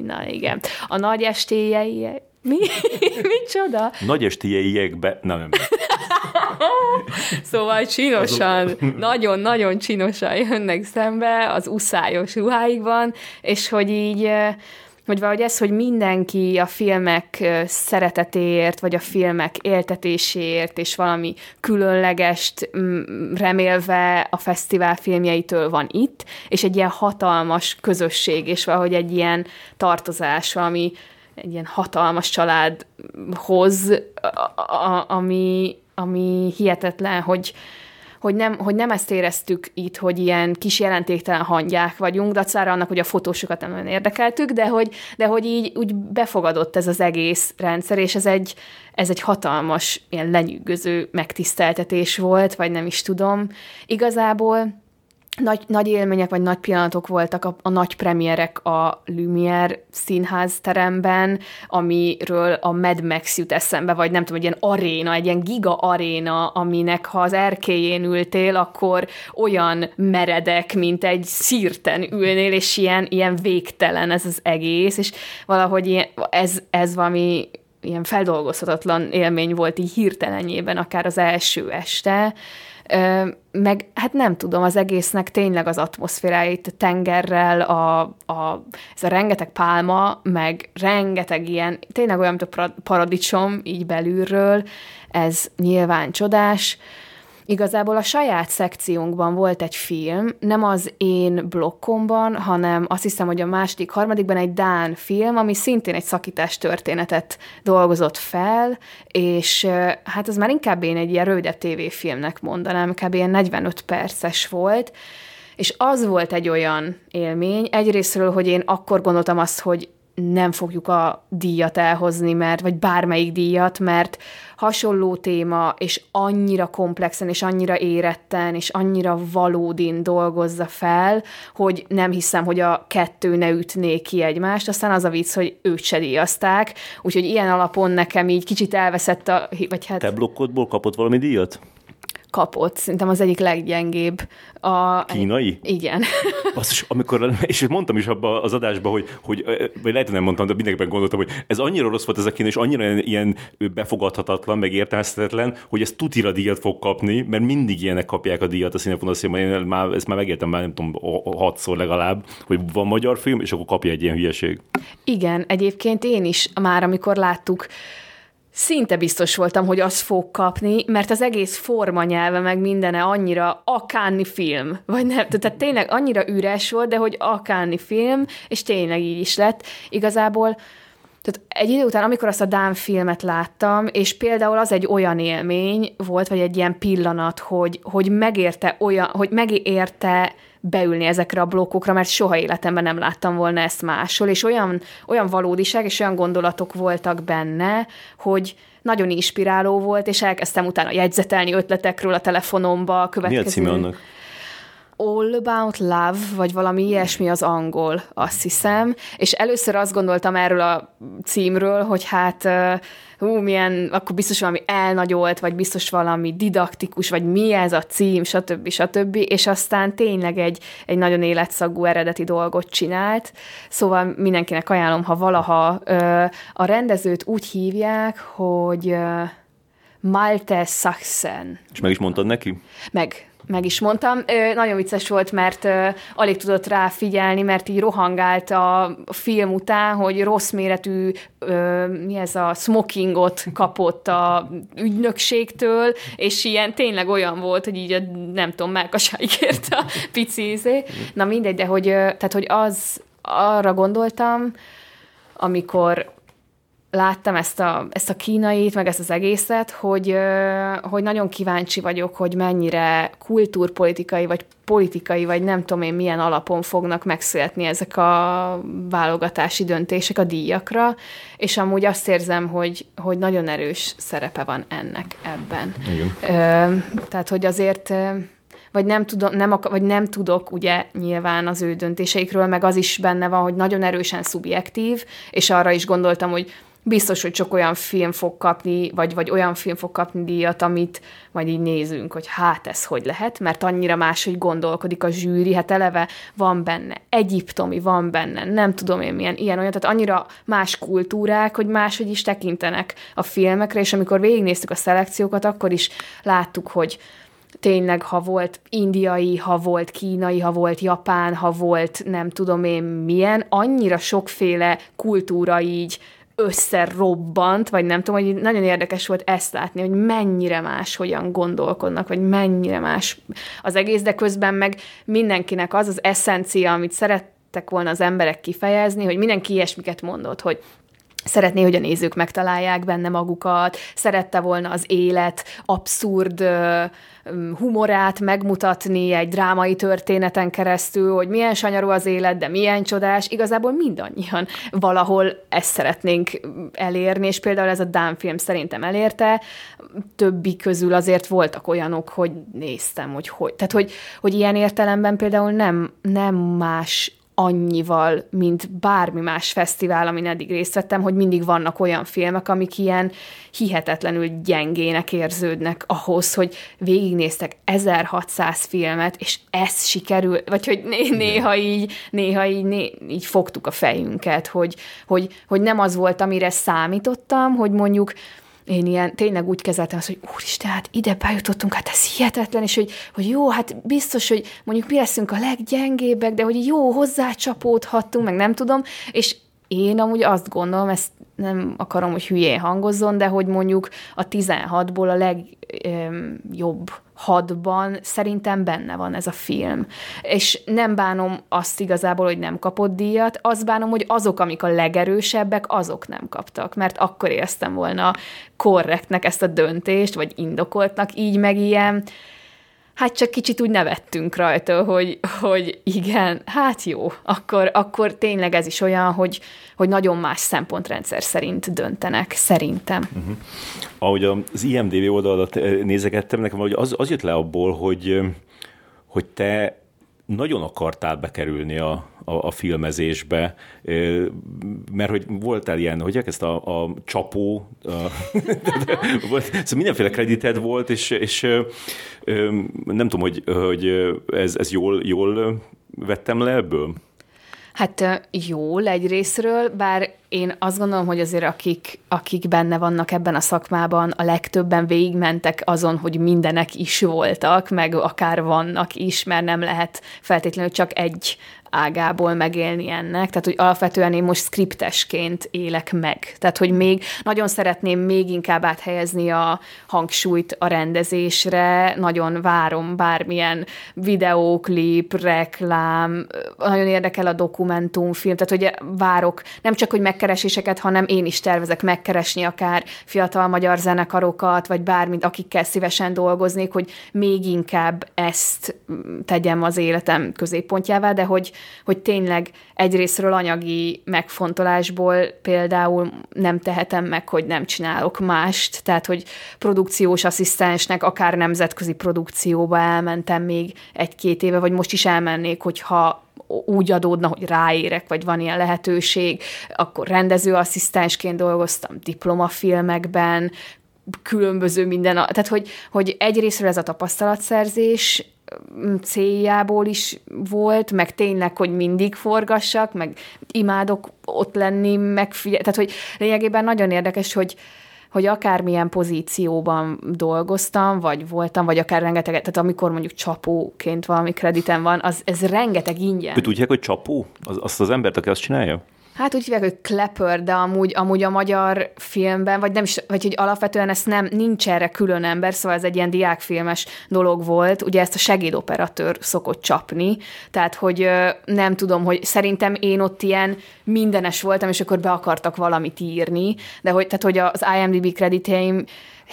na igen, a nagy estéjei, mi? Micsoda? Nagy estéjeiekbe, nem, nem. szóval csinosan, nagyon-nagyon csinosan jönnek szembe az uszályos ruháikban, és hogy így hogy valahogy ez, hogy mindenki a filmek szeretetéért, vagy a filmek éltetéséért, és valami különlegest remélve a fesztivál filmjeitől van itt, és egy ilyen hatalmas közösség, és valahogy egy ilyen tartozás, valami egy ilyen hatalmas családhoz, ami, ami hihetetlen, hogy, hogy nem, hogy nem ezt éreztük itt, hogy ilyen kis jelentéktelen hangyák vagyunk, dacára annak, hogy a fotósokat nem nagyon érdekeltük, de hogy, de hogy így úgy befogadott ez az egész rendszer, és ez egy, ez egy hatalmas, ilyen lenyűgöző megtiszteltetés volt, vagy nem is tudom. Igazából nagy, nagy élmények, vagy nagy pillanatok voltak a, a nagy premierek a Lumière színház teremben, amiről a Mad Max jut eszembe, vagy nem tudom, egy ilyen aréna, egy ilyen giga aréna, aminek ha az erkélyén ültél, akkor olyan meredek, mint egy szírten ülnél, és ilyen, ilyen végtelen ez az egész, és valahogy ilyen, ez, ez valami ilyen feldolgozhatatlan élmény volt így hirtelenjében, akár az első este, meg hát nem tudom, az egésznek tényleg az atmoszféráit, a tengerrel, a, a, ez a rengeteg pálma, meg rengeteg ilyen, tényleg olyan, mint a paradicsom így belülről, ez nyilván csodás. Igazából a saját szekciónkban volt egy film, nem az én blokkomban, hanem azt hiszem, hogy a második, harmadikban egy Dán film, ami szintén egy szakítás történetet dolgozott fel, és hát az már inkább én egy ilyen rövidebb tévéfilmnek mondanám, kb. ilyen 45 perces volt, és az volt egy olyan élmény, egyrésztről, hogy én akkor gondoltam azt, hogy nem fogjuk a díjat elhozni, mert, vagy bármelyik díjat, mert hasonló téma, és annyira komplexen, és annyira éretten, és annyira valódin dolgozza fel, hogy nem hiszem, hogy a kettő ne ütné ki egymást. Aztán az a vicc, hogy őt se díjazták, úgyhogy ilyen alapon nekem így kicsit elveszett a... Vagy hát... Te blokkodból kapott valami díjat? Kapott, szerintem az egyik leggyengébb. A, Kínai? Igen. Basszus, amikor, és mondtam is abban az adásban, hogy, hogy vagy lehet, hogy nem mondtam, de mindenkiben gondoltam, hogy ez annyira rossz volt ez a kínai, és annyira ilyen befogadhatatlan, meg értelmezhetetlen, hogy ez tutira díjat fog kapni, mert mindig ilyenek kapják a díjat a színefondaszionban. Én már, ezt már megértem már nem tudom, hatszor legalább, hogy van magyar film, és akkor kapja egy ilyen hülyeség. Igen, egyébként én is már, amikor láttuk szinte biztos voltam, hogy azt fog kapni, mert az egész formanyelve meg mindene annyira akáni film, vagy nem, tehát tényleg annyira üres volt, de hogy akáni film, és tényleg így is lett. Igazából tehát egy idő után, amikor azt a Dán filmet láttam, és például az egy olyan élmény volt, vagy egy ilyen pillanat, hogy, hogy megérte olyan, hogy megérte beülni ezekre a blokkokra, mert soha életemben nem láttam volna ezt máshol, és olyan, olyan valódiság és olyan gondolatok voltak benne, hogy nagyon inspiráló volt, és elkezdtem utána jegyzetelni ötletekről a telefonomba. Következő... Mi a címe annak? All About Love, vagy valami ilyesmi az angol, azt hiszem. És először azt gondoltam erről a címről, hogy hát hú, milyen, akkor biztos valami elnagyolt, vagy biztos valami didaktikus, vagy mi ez a cím, stb. stb. És aztán tényleg egy, egy nagyon életszagú eredeti dolgot csinált. Szóval mindenkinek ajánlom, ha valaha ö, a rendezőt úgy hívják, hogy ö, Malte Sachsen. És meg is mondtad neki? Meg, meg is mondtam. Ö, nagyon vicces volt, mert ö, alig tudott rá figyelni, mert így rohangált a film után, hogy rossz méretű, ö, mi ez a smokingot kapott a ügynökségtől, és ilyen tényleg olyan volt, hogy így a, nem tudom, melkasáig ért a pici izé. Na mindegy, de hogy, tehát, hogy az arra gondoltam, amikor láttam ezt a, ezt a kínait, meg ezt az egészet, hogy, hogy nagyon kíváncsi vagyok, hogy mennyire kultúrpolitikai, vagy politikai, vagy nem tudom én milyen alapon fognak megszületni ezek a válogatási döntések a díjakra, és amúgy azt érzem, hogy, hogy nagyon erős szerepe van ennek ebben. Igen. Ö, tehát, hogy azért vagy nem, tudom, nem, vagy nem tudok ugye nyilván az ő döntéseikről, meg az is benne van, hogy nagyon erősen szubjektív, és arra is gondoltam, hogy biztos, hogy csak olyan film fog kapni, vagy, vagy olyan film fog kapni díjat, amit majd így nézünk, hogy hát ez hogy lehet, mert annyira máshogy gondolkodik a zsűri, hát eleve van benne egyiptomi, van benne, nem tudom én milyen, ilyen olyan, tehát annyira más kultúrák, hogy máshogy is tekintenek a filmekre, és amikor végignéztük a szelekciókat, akkor is láttuk, hogy tényleg, ha volt indiai, ha volt kínai, ha volt japán, ha volt nem tudom én milyen, annyira sokféle kultúra így összerobbant, vagy nem tudom, hogy nagyon érdekes volt ezt látni, hogy mennyire más hogyan gondolkodnak, vagy mennyire más az egész, de közben meg mindenkinek az az eszencia, amit szerettek volna az emberek kifejezni, hogy mindenki ilyesmiket mondott, hogy szeretné, hogy a nézők megtalálják benne magukat, szerette volna az élet abszurd humorát megmutatni egy drámai történeten keresztül, hogy milyen sanyarú az élet, de milyen csodás. Igazából mindannyian valahol ezt szeretnénk elérni, és például ez a Dán film szerintem elérte. Többi közül azért voltak olyanok, hogy néztem, hogy hogy. Tehát, hogy, hogy ilyen értelemben például nem, nem más annyival, mint bármi más fesztivál, amin eddig részt vettem, hogy mindig vannak olyan filmek, amik ilyen hihetetlenül gyengének érződnek ahhoz, hogy végignéztek 1600 filmet, és ez sikerül, vagy hogy né- néha így, néha így, né- így fogtuk a fejünket, hogy, hogy, hogy nem az volt, amire számítottam, hogy mondjuk én ilyen tényleg úgy kezeltem azt, hogy úristen, hát ide bejutottunk, hát ez hihetetlen, és hogy, hogy jó, hát biztos, hogy mondjuk mi leszünk a leggyengébbek, de hogy jó, hozzácsapódhattunk, meg nem tudom, és én amúgy azt gondolom, ezt nem akarom, hogy hülyén hangozzon, de hogy mondjuk a 16-ból a legjobb hadban szerintem benne van ez a film. És nem bánom azt igazából, hogy nem kapott díjat, azt bánom, hogy azok, amik a legerősebbek, azok nem kaptak, mert akkor éreztem volna korrektnek ezt a döntést, vagy indokoltnak így meg ilyen, hát csak kicsit úgy nevettünk rajta, hogy, hogy igen, hát jó, akkor, akkor tényleg ez is olyan, hogy, hogy nagyon más szempontrendszer szerint döntenek, szerintem. Uh-huh. Ahogy az IMDB oldalat eh, nézegettem, nekem az, az jött le abból, hogy, hogy te nagyon akartál bekerülni a, a, a filmezésbe, mert hogy voltál ilyen, hogy ezt a, a csapó, a, volt, szóval mindenféle kredited volt, és, és nem tudom, hogy, hogy ez, ez jól, jól vettem le ebből? Hát jól egy részről, bár én azt gondolom, hogy azért akik, akik benne vannak ebben a szakmában, a legtöbben végigmentek azon, hogy mindenek is voltak, meg akár vannak is, mert nem lehet feltétlenül csak egy ágából megélni ennek, tehát hogy alapvetően én most skriptesként élek meg. Tehát, hogy még nagyon szeretném még inkább áthelyezni a hangsúlyt a rendezésre, nagyon várom bármilyen videóklip, reklám, nagyon érdekel a dokumentumfilm, tehát hogy várok nem csak, hogy megkereséseket, hanem én is tervezek megkeresni akár fiatal magyar zenekarokat, vagy bármit, akikkel szívesen dolgoznék, hogy még inkább ezt tegyem az életem középpontjává, de hogy hogy tényleg egyrésztről anyagi megfontolásból például nem tehetem meg, hogy nem csinálok mást, tehát hogy produkciós asszisztensnek akár nemzetközi produkcióba elmentem még egy-két éve, vagy most is elmennék, hogyha úgy adódna, hogy ráérek, vagy van ilyen lehetőség, akkor rendezőasszisztensként dolgoztam diplomafilmekben, különböző minden, tehát hogy, hogy egyrésztről ez a tapasztalatszerzés, céljából is volt, meg tényleg, hogy mindig forgassak, meg imádok ott lenni, megfigyelni. Tehát, hogy lényegében nagyon érdekes, hogy, hogy akármilyen pozícióban dolgoztam, vagy voltam, vagy akár rengeteg, tehát amikor mondjuk csapóként valami kreditem van, az, ez rengeteg ingyen. Őt úgy hogy csapó? Az, azt az embert, aki azt csinálja? Hát úgy hívják, hogy Klepper, de amúgy, amúgy a magyar filmben, vagy nem is, vagy hogy alapvetően ezt nem, nincs erre külön ember, szóval ez egy ilyen diákfilmes dolog volt, ugye ezt a segédoperatőr szokott csapni, tehát hogy nem tudom, hogy szerintem én ott ilyen mindenes voltam, és akkor be akartak valamit írni, de hogy, tehát hogy az IMDb krediteim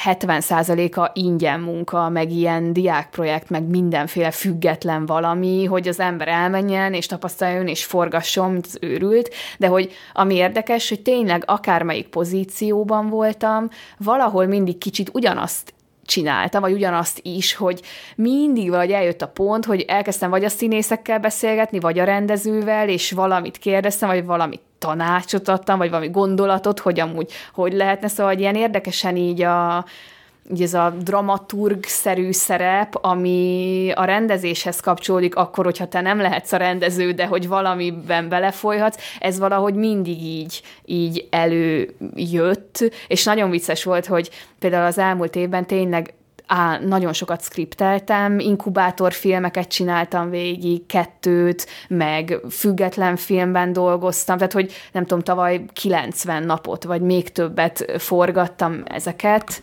70%-a ingyen munka, meg ilyen diákprojekt, meg mindenféle független valami, hogy az ember elmenjen, és tapasztaljon, és forgasson, mint az őrült, de hogy ami érdekes, hogy tényleg akármelyik pozícióban voltam, valahol mindig kicsit ugyanazt csináltam, vagy ugyanazt is, hogy mindig vagy eljött a pont, hogy elkezdtem vagy a színészekkel beszélgetni, vagy a rendezővel, és valamit kérdeztem, vagy valamit tanácsot adtam, vagy valami gondolatot, hogy amúgy hogy lehetne, szóval hogy ilyen érdekesen így a, így ez a dramaturg-szerű szerep, ami a rendezéshez kapcsolódik akkor, hogyha te nem lehetsz a rendező, de hogy valamiben belefolyhatsz, ez valahogy mindig így, így előjött, és nagyon vicces volt, hogy például az elmúlt évben tényleg á, nagyon sokat skripteltem, inkubátorfilmeket csináltam végig, kettőt, meg független filmben dolgoztam, tehát hogy nem tudom, tavaly 90 napot, vagy még többet forgattam ezeket,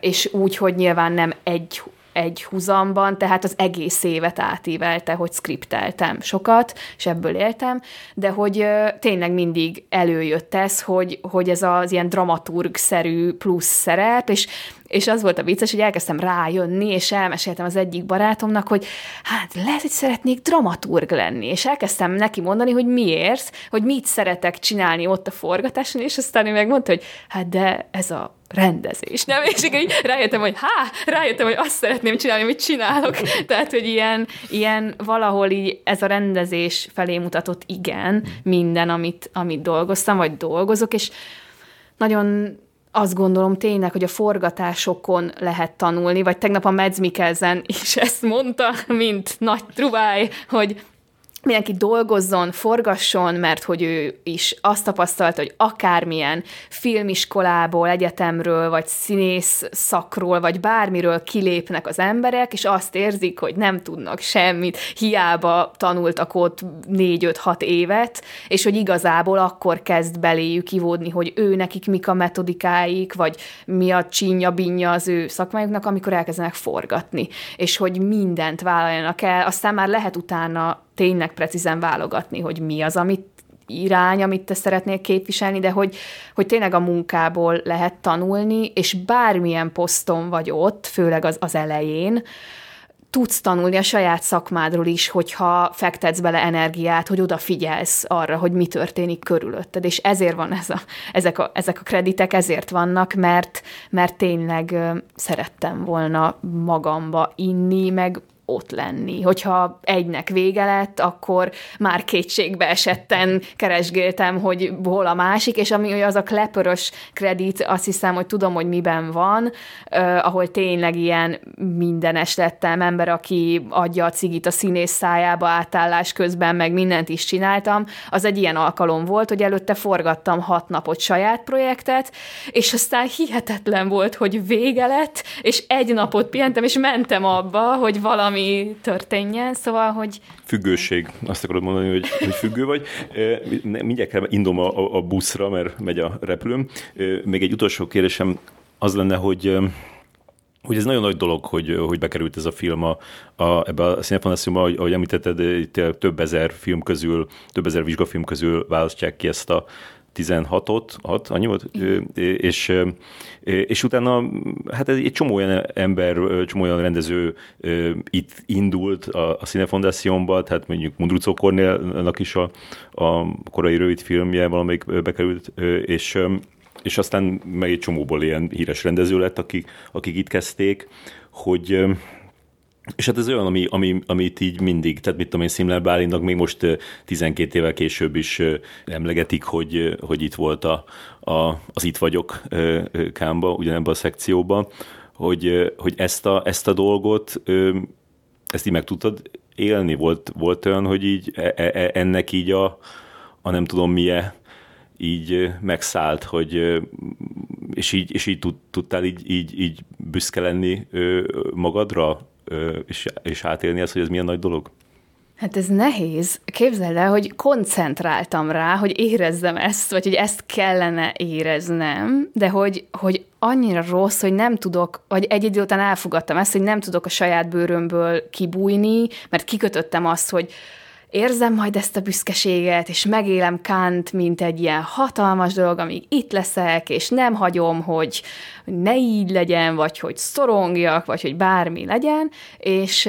és úgy, hogy nyilván nem egy egy húzamban, tehát az egész évet átívelte, hogy skripteltem sokat, és ebből éltem, de hogy tényleg mindig előjött ez, hogy, hogy ez az ilyen dramaturg-szerű plusz szerep, és és az volt a vicces, hogy elkezdtem rájönni, és elmeséltem az egyik barátomnak, hogy hát lehet, hogy szeretnék dramaturg lenni, és elkezdtem neki mondani, hogy miért, hogy mit szeretek csinálni ott a forgatáson, és aztán ő megmondta, hogy hát de ez a rendezés, nem? És így rájöttem, hogy há, rájöttem, hogy azt szeretném csinálni, amit csinálok. Tehát, hogy ilyen, ilyen valahol így ez a rendezés felé mutatott igen minden, amit, amit dolgoztam, vagy dolgozok, és nagyon azt gondolom tényleg, hogy a forgatásokon lehet tanulni, vagy tegnap a Mads Mikkelsen is ezt mondta, mint nagy trubáj, hogy mindenki dolgozzon, forgasson, mert hogy ő is azt tapasztalta, hogy akármilyen filmiskolából, egyetemről, vagy színész szakról, vagy bármiről kilépnek az emberek, és azt érzik, hogy nem tudnak semmit, hiába tanultak ott négy-öt-hat évet, és hogy igazából akkor kezd beléjük kivódni, hogy ő nekik mik a metodikáik, vagy mi a csinya binja az ő szakmájuknak, amikor elkezdenek forgatni, és hogy mindent vállaljanak el, aztán már lehet utána tényleg precízen válogatni, hogy mi az, amit irány, amit te szeretnél képviselni, de hogy, hogy tényleg a munkából lehet tanulni, és bármilyen poszton vagy ott, főleg az, az elején, tudsz tanulni a saját szakmádról is, hogyha fektetsz bele energiát, hogy odafigyelsz arra, hogy mi történik körülötted, és ezért van ez a, ezek, a, ezek a kreditek, ezért vannak, mert, mert tényleg szerettem volna magamba inni, meg ott lenni. Hogyha egynek vége lett, akkor már kétségbe esetten keresgéltem, hogy hol a másik, és ami az a klepörös kredit, azt hiszem, hogy tudom, hogy miben van, uh, ahol tényleg ilyen mindenes lettem, ember, aki adja a cigit a színész szájába átállás közben, meg mindent is csináltam, az egy ilyen alkalom volt, hogy előtte forgattam hat napot saját projektet, és aztán hihetetlen volt, hogy vége lett, és egy napot pihentem, és mentem abba, hogy valami valami történjen, szóval, hogy... Függőség, azt akarod mondani, hogy, hogy függő vagy. Mindjárt kell indom a, a buszra, mert megy a repülőm. Még egy utolsó kérdésem az lenne, hogy hogy ez nagyon nagy dolog, hogy, hogy bekerült ez a film a, a, ebbe a színfondációba, ahogy, ahogy említetted, több ezer film közül, több ezer vizsgafilm közül választják ki ezt a 16-ot, 6, annyi volt, és, és utána hát egy csomó olyan ember, csomó olyan rendező itt indult a, a Cinefondációnba, tehát mondjuk Mundrucó Kornélnak is a, a korai rövid filmje valamelyik bekerült, és és aztán meg egy csomóból ilyen híres rendező lett, akik, akik itt kezdték, hogy és hát ez olyan, ami, ami, amit így mindig, tehát mit tudom én, Szimler Bálintnak még most 12 évvel később is emlegetik, hogy, hogy itt volt a, a, az Itt vagyok kámba, ugyanebben a szekcióban, hogy, hogy ezt, a, ezt a dolgot, ezt így meg tudtad élni? Volt, volt olyan, hogy így e, e, e ennek így a, a nem tudom milyen így megszállt, hogy és így, és így tudtál így, így, így büszke lenni magadra, és, és átélni ezt, hogy ez milyen nagy dolog? Hát ez nehéz. Képzeld el, hogy koncentráltam rá, hogy érezzem ezt, vagy hogy ezt kellene éreznem, de hogy, hogy annyira rossz, hogy nem tudok, vagy egy idő után elfogadtam ezt, hogy nem tudok a saját bőrömből kibújni, mert kikötöttem azt, hogy érzem majd ezt a büszkeséget, és megélem Kant, mint egy ilyen hatalmas dolog, amíg itt leszek, és nem hagyom, hogy ne így legyen, vagy hogy szorongjak, vagy hogy bármi legyen, és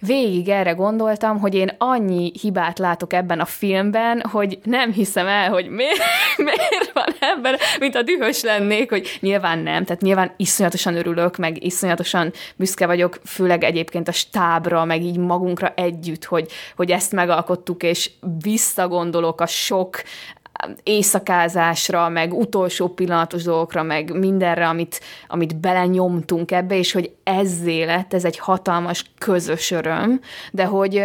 végig erre gondoltam, hogy én annyi hibát látok ebben a filmben, hogy nem hiszem el, hogy miért, miért van ebben, mint a dühös lennék, hogy nyilván nem, tehát nyilván iszonyatosan örülök, meg iszonyatosan büszke vagyok, főleg egyébként a stábra, meg így magunkra együtt, hogy, hogy ezt megalkottuk, és visszagondolok a sok éjszakázásra, meg utolsó pillanatos dolgokra, meg mindenre, amit, amit belenyomtunk ebbe, és hogy ezzé lett, ez egy hatalmas közös öröm, de hogy,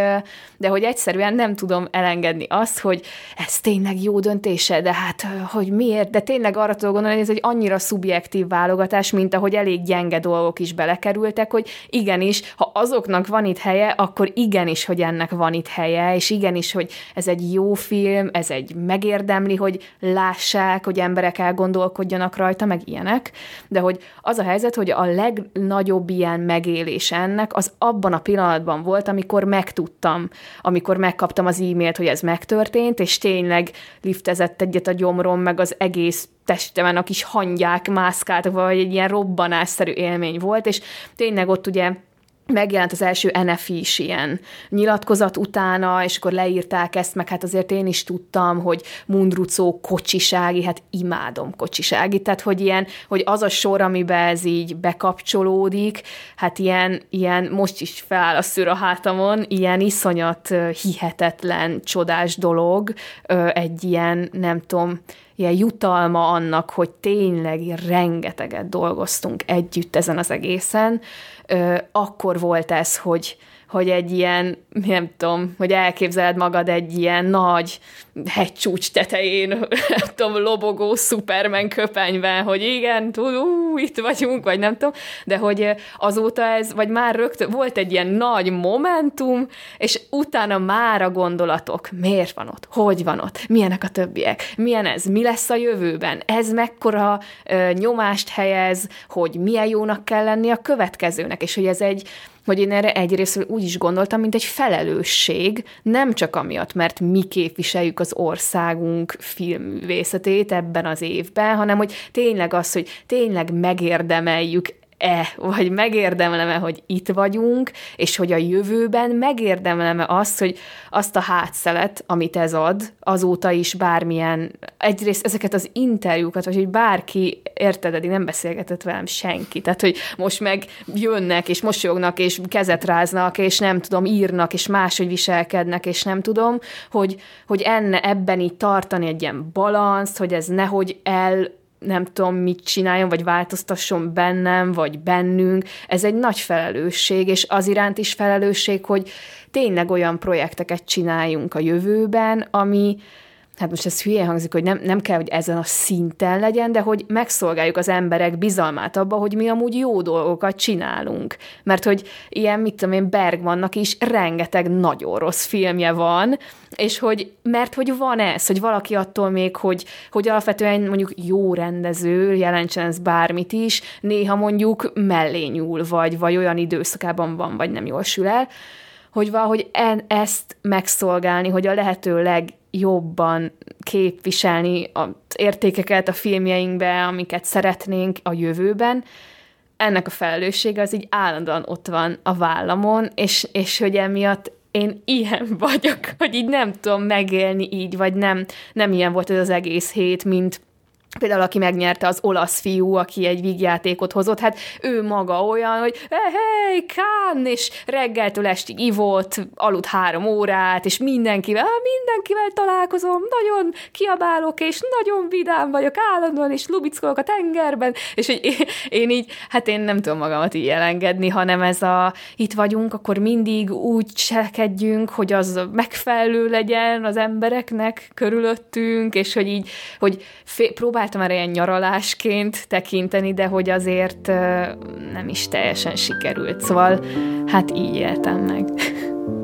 de hogy egyszerűen nem tudom elengedni azt, hogy ez tényleg jó döntése, de hát, hogy miért, de tényleg arra tudok gondolni, hogy ez egy annyira szubjektív válogatás, mint ahogy elég gyenge dolgok is belekerültek, hogy igenis, ha azoknak van itt helye, akkor igenis, hogy ennek van itt helye, és igenis, hogy ez egy jó film, ez egy megérdem megérdemli, hogy lássák, hogy emberek elgondolkodjanak rajta, meg ilyenek, de hogy az a helyzet, hogy a legnagyobb ilyen megélés ennek az abban a pillanatban volt, amikor megtudtam, amikor megkaptam az e-mailt, hogy ez megtörtént, és tényleg liftezett egyet a gyomrom, meg az egész testemen a kis hangyák mászkáltak, vagy egy ilyen robbanásszerű élmény volt, és tényleg ott ugye megjelent az első NFI is ilyen nyilatkozat utána, és akkor leírták ezt, meg hát azért én is tudtam, hogy Mundrucó kocsisági, hát imádom kocsisági, tehát hogy ilyen, hogy az a sor, amiben ez így bekapcsolódik, hát ilyen, ilyen most is feláll a szűr a hátamon, ilyen iszonyat hihetetlen, csodás dolog, egy ilyen, nem tudom, ilyen jutalma annak, hogy tényleg rengeteget dolgoztunk együtt ezen az egészen, akkor volt ez, hogy, hogy egy ilyen, nem tudom, hogy elképzeled magad egy ilyen nagy hegycsúcs tetején, nem tudom, lobogó Superman köpenyben, hogy igen, ú, itt vagyunk, vagy nem tudom, de hogy azóta ez, vagy már rögtön volt egy ilyen nagy momentum, és utána már a gondolatok, miért van ott, hogy van ott, milyenek a többiek, milyen ez, mi lesz a jövőben, ez mekkora ö, nyomást helyez, hogy milyen jónak kell lenni a következőnek, és hogy ez egy, hogy én erre egyrészt úgy is gondoltam, mint egy felelősség, nem csak amiatt, mert mi képviseljük az országunk filmvészetét ebben az évben, hanem hogy tényleg az, hogy tényleg megérdemeljük e, vagy megérdemlem-e, hogy itt vagyunk, és hogy a jövőben megérdemlem-e azt, hogy azt a hátszelet, amit ez ad, azóta is bármilyen, egyrészt ezeket az interjúkat, vagy hogy bárki, érted, eddig nem beszélgetett velem senki, tehát hogy most meg jönnek, és mosolyognak, és kezet ráznak, és nem tudom, írnak, és máshogy viselkednek, és nem tudom, hogy, hogy enne ebben így tartani egy ilyen balanszt, hogy ez nehogy el nem tudom, mit csináljon, vagy változtasson bennem, vagy bennünk. Ez egy nagy felelősség, és az iránt is felelősség, hogy tényleg olyan projekteket csináljunk a jövőben, ami, hát most ez hülye hangzik, hogy nem, nem kell, hogy ezen a szinten legyen, de hogy megszolgáljuk az emberek bizalmát abba, hogy mi amúgy jó dolgokat csinálunk. Mert hogy ilyen, mit tudom én, Bergmannak is rengeteg nagyon rossz filmje van, és hogy, mert hogy van ez, hogy valaki attól még, hogy, hogy alapvetően mondjuk jó rendező, jelentsen ez bármit is, néha mondjuk mellé nyúl, vagy, vagy olyan időszakában van, vagy nem jól sül el, hogy valahogy en, ezt megszolgálni, hogy a lehető legjobban képviselni az értékeket a filmjeinkbe, amiket szeretnénk a jövőben, ennek a felelőssége az így állandóan ott van a vállamon, és, és hogy emiatt én ilyen vagyok, hogy így nem tudom megélni így, vagy nem, nem ilyen volt ez az egész hét, mint Például, aki megnyerte az olasz fiú, aki egy vígjátékot hozott, hát ő maga olyan, hogy hey, hey Kán, és reggeltől estig ivott, aludt három órát, és mindenkivel, mindenkivel találkozom, nagyon kiabálok, és nagyon vidám vagyok állandóan, és lubickolok a tengerben, és hogy én, így, hát én nem tudom magamat így elengedni, hanem ez a, itt vagyunk, akkor mindig úgy cselekedjünk, hogy az megfelelő legyen az embereknek körülöttünk, és hogy így, hogy fé, próbál próbáltam erre ilyen nyaralásként tekinteni, de hogy azért nem is teljesen sikerült. Szóval hát így éltem meg.